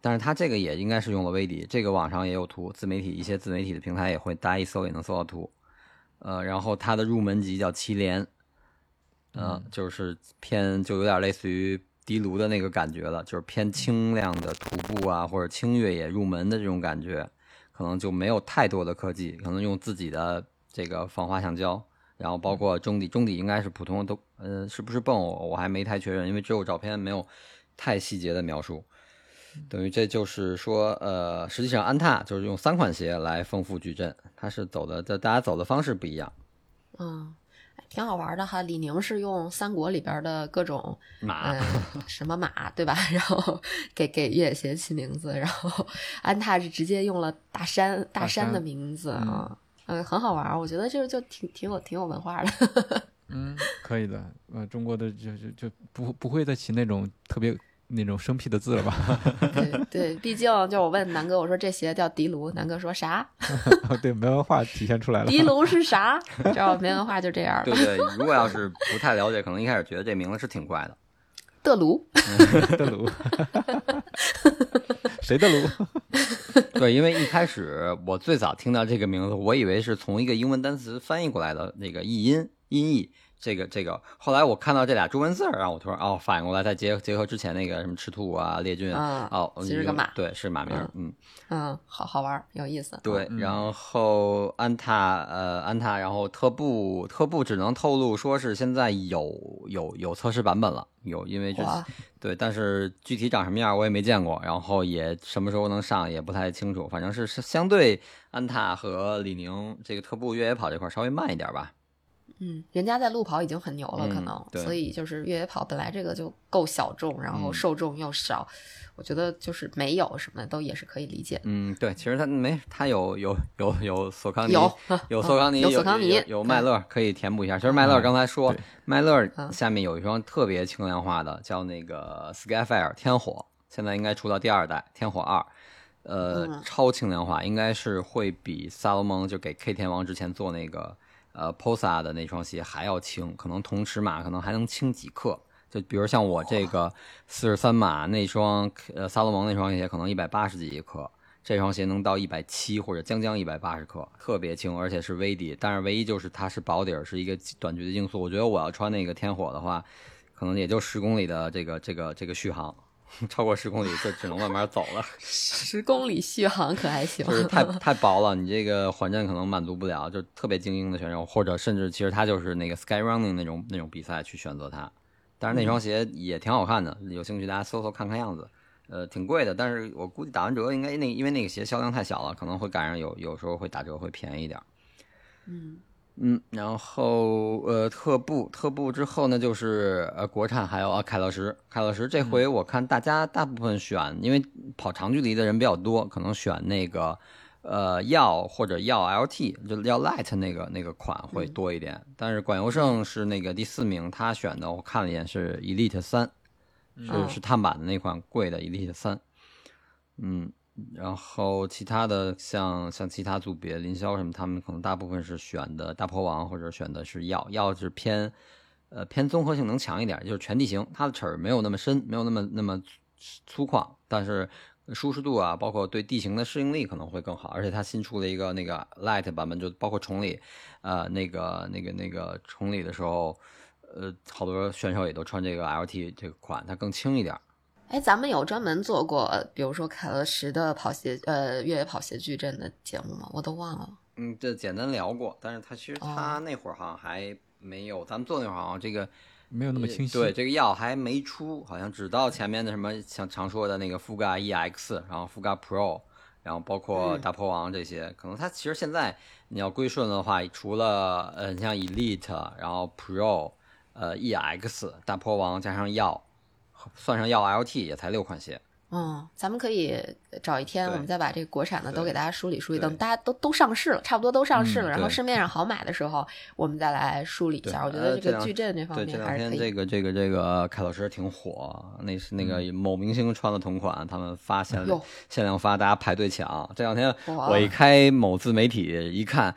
但是它这个也应该是用了微底，这个网上也有图，自媒体一些自媒体的平台也会，大家一搜也能搜到图，呃，然后它的入门级叫七连，嗯、就是偏就有点类似于迪卢的那个感觉了，就是偏轻量的徒步啊或者轻越野入门的这种感觉，可能就没有太多的科技，可能用自己的这个防滑橡胶，然后包括中底，中底应该是普通的都，呃，是不是泵我我还没太确认，因为只有照片没有太细节的描述。等于这就是说，呃，实际上安踏就是用三款鞋来丰富矩阵，它是走的，这大家走的方式不一样。嗯，哎挺好玩的哈。李宁是用三国里边的各种马，嗯什么马对吧？然后给给越野鞋起名字，然后安踏是直接用了大山大大山山的名字啊。嗯，很好玩儿，我觉得就就挺挺有挺有文化的。嗯，可以的。呃，中国的就就就不不会再起那种特别那种生僻的字了吧？对对，毕竟就我问南哥，我说这鞋叫迪卢，南哥说啥？对，没文化体现出来了。迪卢是啥？知道没文化就这样了。对对，如果要是不太了解，可能一开始觉得这名字是挺怪的。德卢，德卢，谁的卢？对，因为一开始我最早听到这个名字，我以为是从一个英文单词翻译过来的那个译音音译。这个这个，后来我看到这俩中文字儿，然后我突然哦反应过来，再结结合之前那个什么赤兔啊、烈骏啊哦，有其实是个马对，是马名儿，嗯，嗯，好好玩儿，有意思。对，然后安踏呃安踏，然后特步特步只能透露说是现在有有有测试版本了，有因为对，但是具体长什么样我也没见过，然后也什么时候能上也不太清楚，反正是是相对安踏和李宁这个特步越野跑这块儿稍微慢一点吧。嗯，人家在路跑已经很牛了，可嗯能，对。所以就是越野跑本来这个就够小众，然后嗯。受众又少，我觉得就是没有什么都也是可以理解。嗯，对，其实他没他有有有有索康尼，有 有 索康尼，有有索康尼有有迈乐可以填补一下。其实麦乐嗯。刚才说对，迈乐嗯。下面有一双特别轻量化的，叫那个 Skyfire 天火，现在应该出到第二代天火二，呃，嗯。超轻量化，应该是会比萨罗蒙就给 K 天王之前做那个呃 Posa 的那双鞋还要轻，可能同尺码可能还能轻几克。就比如像我这个四十三码那双呃萨洛蒙那双鞋，可能一百八十几克，这双鞋能到一百七或者将将一百八十克，特别轻，而且是微底。但是唯一就是它是薄底儿，是一个短距离竞速。我觉得我要穿那个天火的话，可能也就十公里的这个这个这个续航，超过十公里就只能慢慢走了，十公里续航可还行？就是太 太薄了，你这个缓震可能满足不了，就特别精英的选手，或者甚至其实他就是那个 Sky Running 那种那种比赛去选择它。但是那双鞋也挺好看的，有兴趣大家搜搜看看样子。呃，挺贵的，但是我估计打完折应该那因为那个鞋销量太小了，可能会赶上有有时候会打折，会便宜一点。嗯嗯，然后呃，特步特步之后呢，就是呃国产还有啊凯乐石，凯乐石这回我看大家大部分选，因为跑长距离的人比较多，可能选那个呃耀或者耀 LT，就耀 Light 那个那个款会多一点。但是管尤胜是那个第四名，他选的我看了一眼是 Elite 三，是是碳板的那款贵的 Elite 三，嗯。然后其他的像像其他组别林霄什么，他们可能大部分是选的大坡王或者选的是药药是偏，呃偏综合性能强一点，就是全地形，它的齿没有那么深，没有那么那么粗犷，但是舒适度啊，包括对地形的适应力可能会更好。而且它新出了一个那个 light 版本，就包括崇礼，呃那个那个那个崇礼的时候，呃好多选手也都穿这个 LT 这个款，它更轻一点。哎，咱们有专门做过，比如说凯乐石的跑鞋，呃，越野跑鞋矩阵的节目吗？我都忘了。嗯，这简单聊过，但是他其实他那会儿好像还没有，咱们做那会儿好像这个没有那么清晰。对，这个药还没出，好像只到前面的什么像常说的那个覆盖 EX，然后覆盖 Pro，然后包括大坡王这些，可能它其实现在你要归顺的话，除了呃像 Elite，然后 Pro，呃 EX，大坡王加上药。算上要 LT 也才六款鞋，嗯，咱们可以找一天，我们再把这个国产的都给大家梳理梳理，等大家都都上市了，差不多都上市了，然后市面上好买的时候，我们再来梳理一下。我觉得这个矩阵这方面还是可以。这个这个这个凯老师挺火，那是那个某明星穿的同款，他们发限限量发，大家排队抢。这两天我一开某自媒体一看。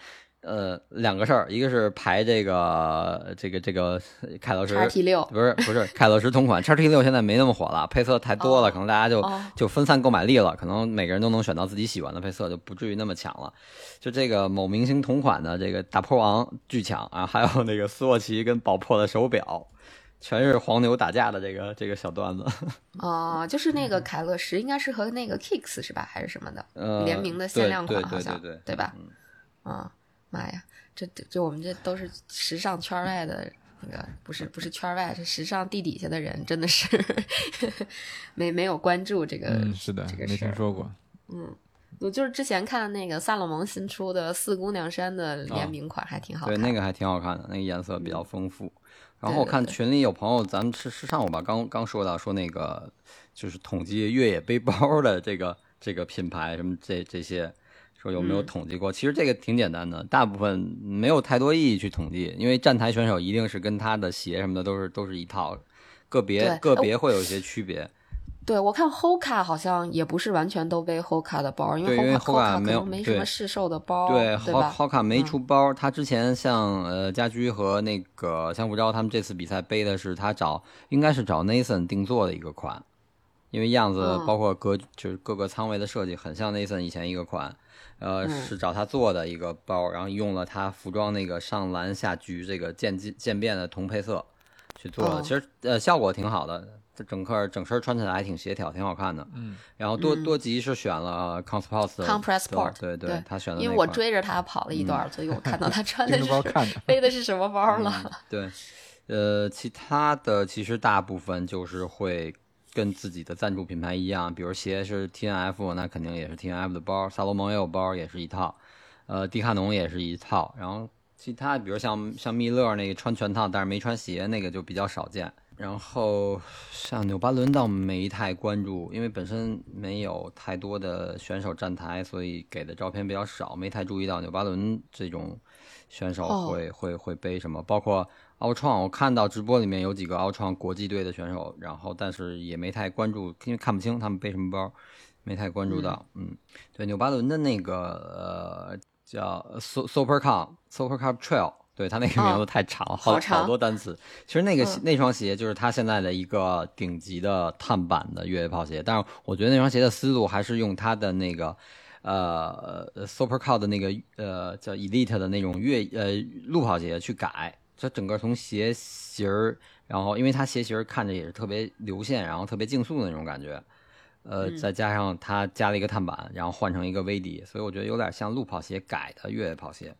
呃，两个事儿，一个是排这个这个这个凯乐石叉 T 六，不是不是凯乐石同款叉 T 六现在没那么火了，配色太多了，可能大家就就分散购买力了，可能每个人都能选到自己喜欢的配色，就不至于那么抢了。就这个某明星同款的这个大坡王巨抢啊，还有那个斯沃琪跟宝珀的手表，全是黄牛打架的这个这个小段子。哦，就是那个凯乐石应该是和那个 Kicks 是吧，还是什么的联名的限量款，好像对对吧？嗯。妈呀，这就我们这都是时尚圈外的那个，不是不是圈外，是时尚地底下的人，真的是 没没有关注这个，是的，这个没听说过。嗯，我就是之前看那个萨洛蒙新出的四姑娘山的联名款，还挺好看。对，那个还挺好看的，那个颜色比较丰富。然后我看群里有朋友，咱们是是上午吧，刚刚说到说那个就是统计越野背包的这个这个品牌什么这这些。说有没有统计过？其实这个挺简单的，大部分没有太多意义去统计，因为站台选手一定是跟他的鞋什么的都是都是一套，个别个别会有一些区别。对，我看 Hoka 好像也不是完全都背 Hoka 的包，因为 Hoka 没有没什么市售的包，对，Hoka 没出包。他之前像呃家居和那个相福昭他们这次比赛背的是他找应该是找 Nathan 定做的一个款，因为样子包括各就是各个仓位的设计很像 Nathan 以前一个款。呃，是找他做的一个包，然后用了他服装那个上蓝下橘这个渐渐变的同配色去做的，其实呃效果挺好的，这整个整身穿起来还挺协调，挺好看的。嗯，然后多多吉是选了 Compressport，对对，他选的，因为我追着他跑了一段，所以我看到他穿 的是背的是什么包了。对，呃，其他的其实大部分就是会。跟自己的赞助品牌一样，比如鞋是 T N F，那肯定也是 T N F 的包。萨洛蒙也有包，也是一套。呃，迪卡侬也是一套。然后其他，比如像像密勒那个穿全套，但是没穿鞋，那个就比较少见。然后像纽巴伦倒没太关注，因为本身没有太多的选手站台，所以给的照片比较少，没太注意到纽巴伦这种选手会会会背什么，包括。奥创，我看到直播里面有几个奥创国际队的选手，然后但是也没太关注，因为看不清他们背什么包，没太关注到。嗯，对，纽巴伦的那个呃叫 Super Cup Super Cup Trail，对他那个名字太长了，好好多单词。其实那个那双鞋就是他现在的一个顶级的碳板的越野跑鞋，但是我觉得那双鞋的思路还是用他的那个呃 Super Cup 的那个呃叫 Elite 的那种越呃路跑鞋去改。这整个从鞋型儿，然后因为它鞋型儿看着也是特别流线，然后特别竞速的那种感觉，呃，再加上它加了一个碳板，然后换成一个微底，所以我觉得有点像路跑鞋改的越野跑鞋。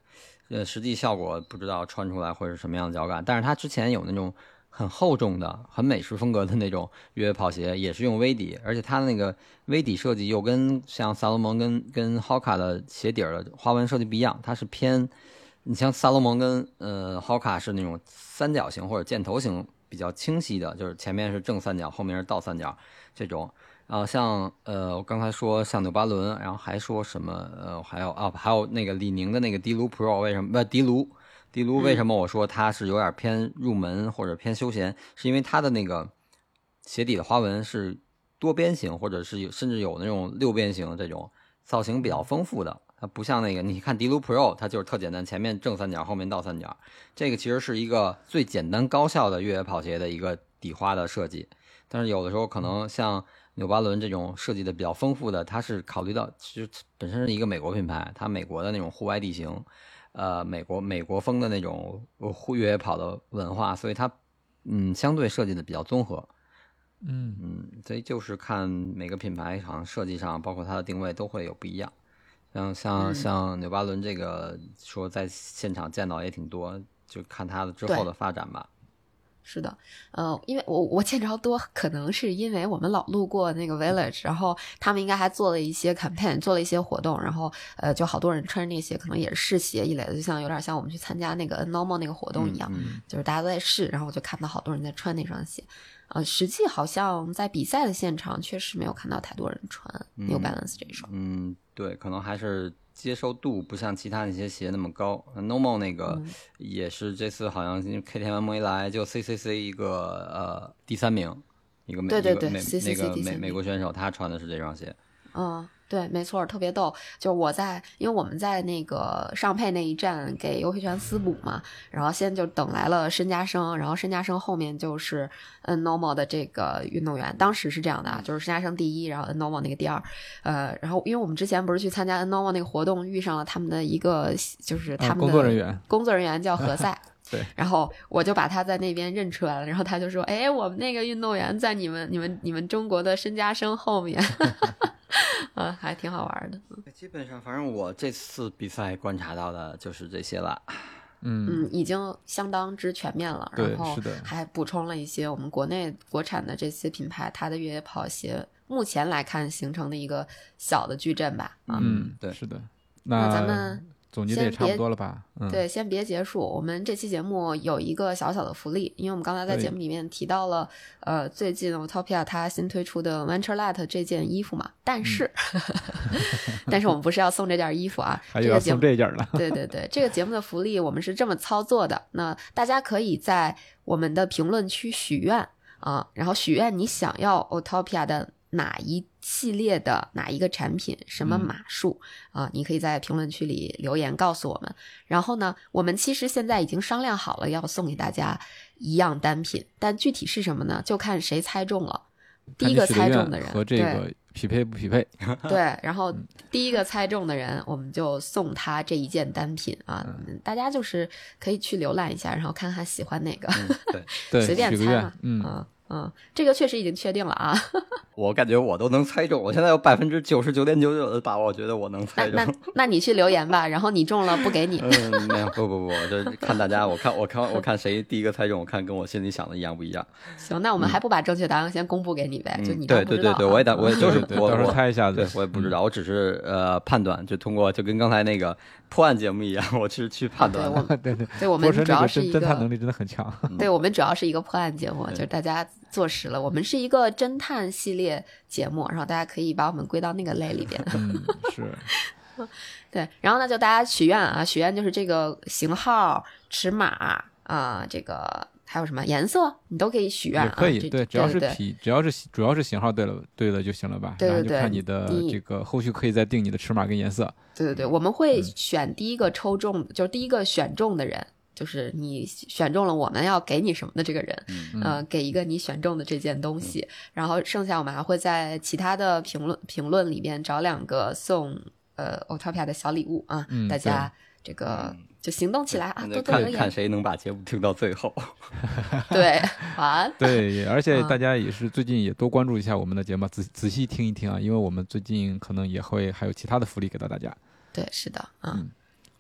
呃，实际效果不知道穿出来会是什么样的脚感，但是它之前有那种很厚重的、很美式风格的那种越野跑鞋，也是用微底，而且它的那个微底设计又跟像萨洛蒙跟跟 Hoka 的鞋底儿的花纹设计不一样，它是偏，你像萨洛蒙跟呃 Hoka 是那种三角形或者箭头形比较清晰的，就是前面是正三角，后面是倒三角这种。然后像呃我刚才说像纽巴伦，然后还说什么呃还有啊还有那个李宁的那个迪卢 Pro 为什么不迪卢？迪卢为什么我说它是有点偏入门或者偏休闲？是因为它的那个鞋底的花纹是多边形，或者是有甚至有那种六边形这种造型比较丰富的。它不像那个，你看迪卢 Pro，它就是特简单，前面正三角，后面倒三角。这个其实是一个最简单高效的越野跑鞋的一个底花的设计。但是有的时候可能像纽巴伦这种设计的比较丰富的，它是考虑到其实本身是一个美国品牌，它美国的那种户外地形。呃，美国美国风的那种户越野跑的文化，所以它嗯相对设计的比较综合，嗯嗯，所以就是看每个品牌好像设计上，包括它的定位都会有不一样。像像像纽巴伦这个说在现场见到也挺多，就看它的之后的发展吧。是的，呃，因为我我见着多，可能是因为我们老路过那个 village，然后他们应该还做了一些 campaign，做了一些活动，然后呃，就好多人穿着那鞋，可能也是试鞋一类的，就像有点像我们去参加那个 normal 那个活动一样，嗯就是大家都在试，然后我就看到好多人在穿那双鞋。呃，实际好像在比赛的现场确实没有看到太多人穿 New Balance 这一双。嗯，对，可能还是接受度不像其他那些鞋那么高。Normal 那个嗯也是这次好像 KTM 没来，就 CCC 一个呃第三名，一个美对对对一个美 CCC 那个美美国选手，他穿的是这双鞋。嗯，对，没错，特别逗。就是我在，因为我们在那个上配那一站给尤培全私补嘛，然后先就等来了申嘉生，然后申嘉生后面就是嗯 normal 的这个运动员，当时是这样的啊，就是申嘉生第一，然后 n normal 那个第二，呃，然后因为我们之前不是去参加 n normal 那个活动，遇上了他们的一个就是他啊们的工作人员工作人员叫何 塞。对，然后我就把他在那边认出来了，然后他就说：“哎，我们那个运动员在你们、你们、你们中国的申嘉生后面。”啊，还挺好玩的。基本上，反正我这次比赛观察到的就是这些了。嗯嗯，已经相当之全面了。对然后是的还补充了一些我们国内国产的这些品牌，它的越野跑鞋目前来看形成的一个小的矩阵吧。啊，嗯，对是的。那那咱们总结的也差不多了吧？嗯，对，先别结束。我们这期节目有一个小小的福利，因为我们刚才在节目里面提到了，呃，最近 Utopia 它新推出的 Venturelight 这件衣服嘛，但是，但是我们不是要送这件衣服啊，还有要这个节目送这件儿了。对对对，这个节目的福利我们是这么操作的，那大家可以在我们的评论区许愿啊，然后许愿你想要 Utopia 的哪一系列的哪一个产品，什么嗯码数、啊，你可以在评论区里留言告诉我们。然后呢，我们其实现在已经商量好了，要送给大家一样单品，但具体是什么呢？就看谁猜中了。第一个猜中的人和这对个匹配不匹配？对，然后嗯第一个猜中的人，我们就送他这一件单品啊。嗯大家就是可以去浏览一下，然后看看喜欢哪个，嗯，对，对，随便猜嘛。嗯，嗯嗯，这个确实已经确定了啊。我感觉我都能猜中，我现在有百分之九十九点九九的把握，我觉得我能那猜那中。那你去留言吧，然后你中了不给你。嗯，没有，不不不，这看大家，我看我看我看谁第一个猜中，我看跟我心里想的一样不一样。行，那我们还不把正确答案先公布给你呗？就嗯你当对对对对，我也打，我也就是我我猜一下对。我也不知道，我只是呃判断，就通过就跟刚才那个破案节目一样，我是去判断的。对我们对 对，对我们主要是一个，侦侦探能力真的很强。对我们主要是一个破案节目，就是大家坐实了，我们是一个侦探系列节目，然后大家可以把我们归到那个类里边。嗯，是，对，然后呢，就大家许愿啊，许愿就是这个型号、尺码啊、这个还有什么颜色，你都可以许愿可以。对，只要是对体，只要是主要是型号对了，对了就行了吧？对对然后就看你的这个后续可以再定你的尺码跟颜色。对对对，我们会嗯选第一个抽中，就是第一个选中的人，就是你选中了我们要给你什么的这个人，嗯呃，给一个你选中的这件东西，然后剩下我们还会在其他的评论评论里边找两个送呃 Otopia 的小礼物啊，嗯大家这个就行动起来啊，那就看看多多留言，谁能把节目听到最后。对，完，对，而且嗯大家也是最近也多关注一下我们的节目，仔仔细听一听啊，因为我们最近可能也会还有其他的福利给到大家。对，是的，啊。嗯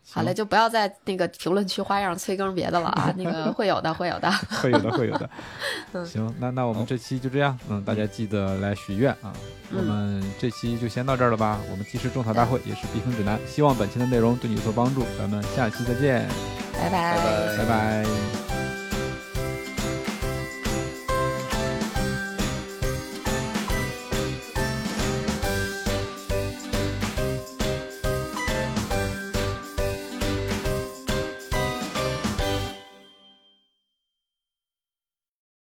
好嘞，就不要在那个评论区花样催更别的了啊，那个会有的，会有的。会有的，会有的。嗯行，那那我们这期就这样，嗯，大家记得来许愿啊。我们这期就先到这儿了吧？我们既是种草大会，也是避坑指南，希望本期的内容对你有所帮助。咱们下期再见，拜拜拜拜拜拜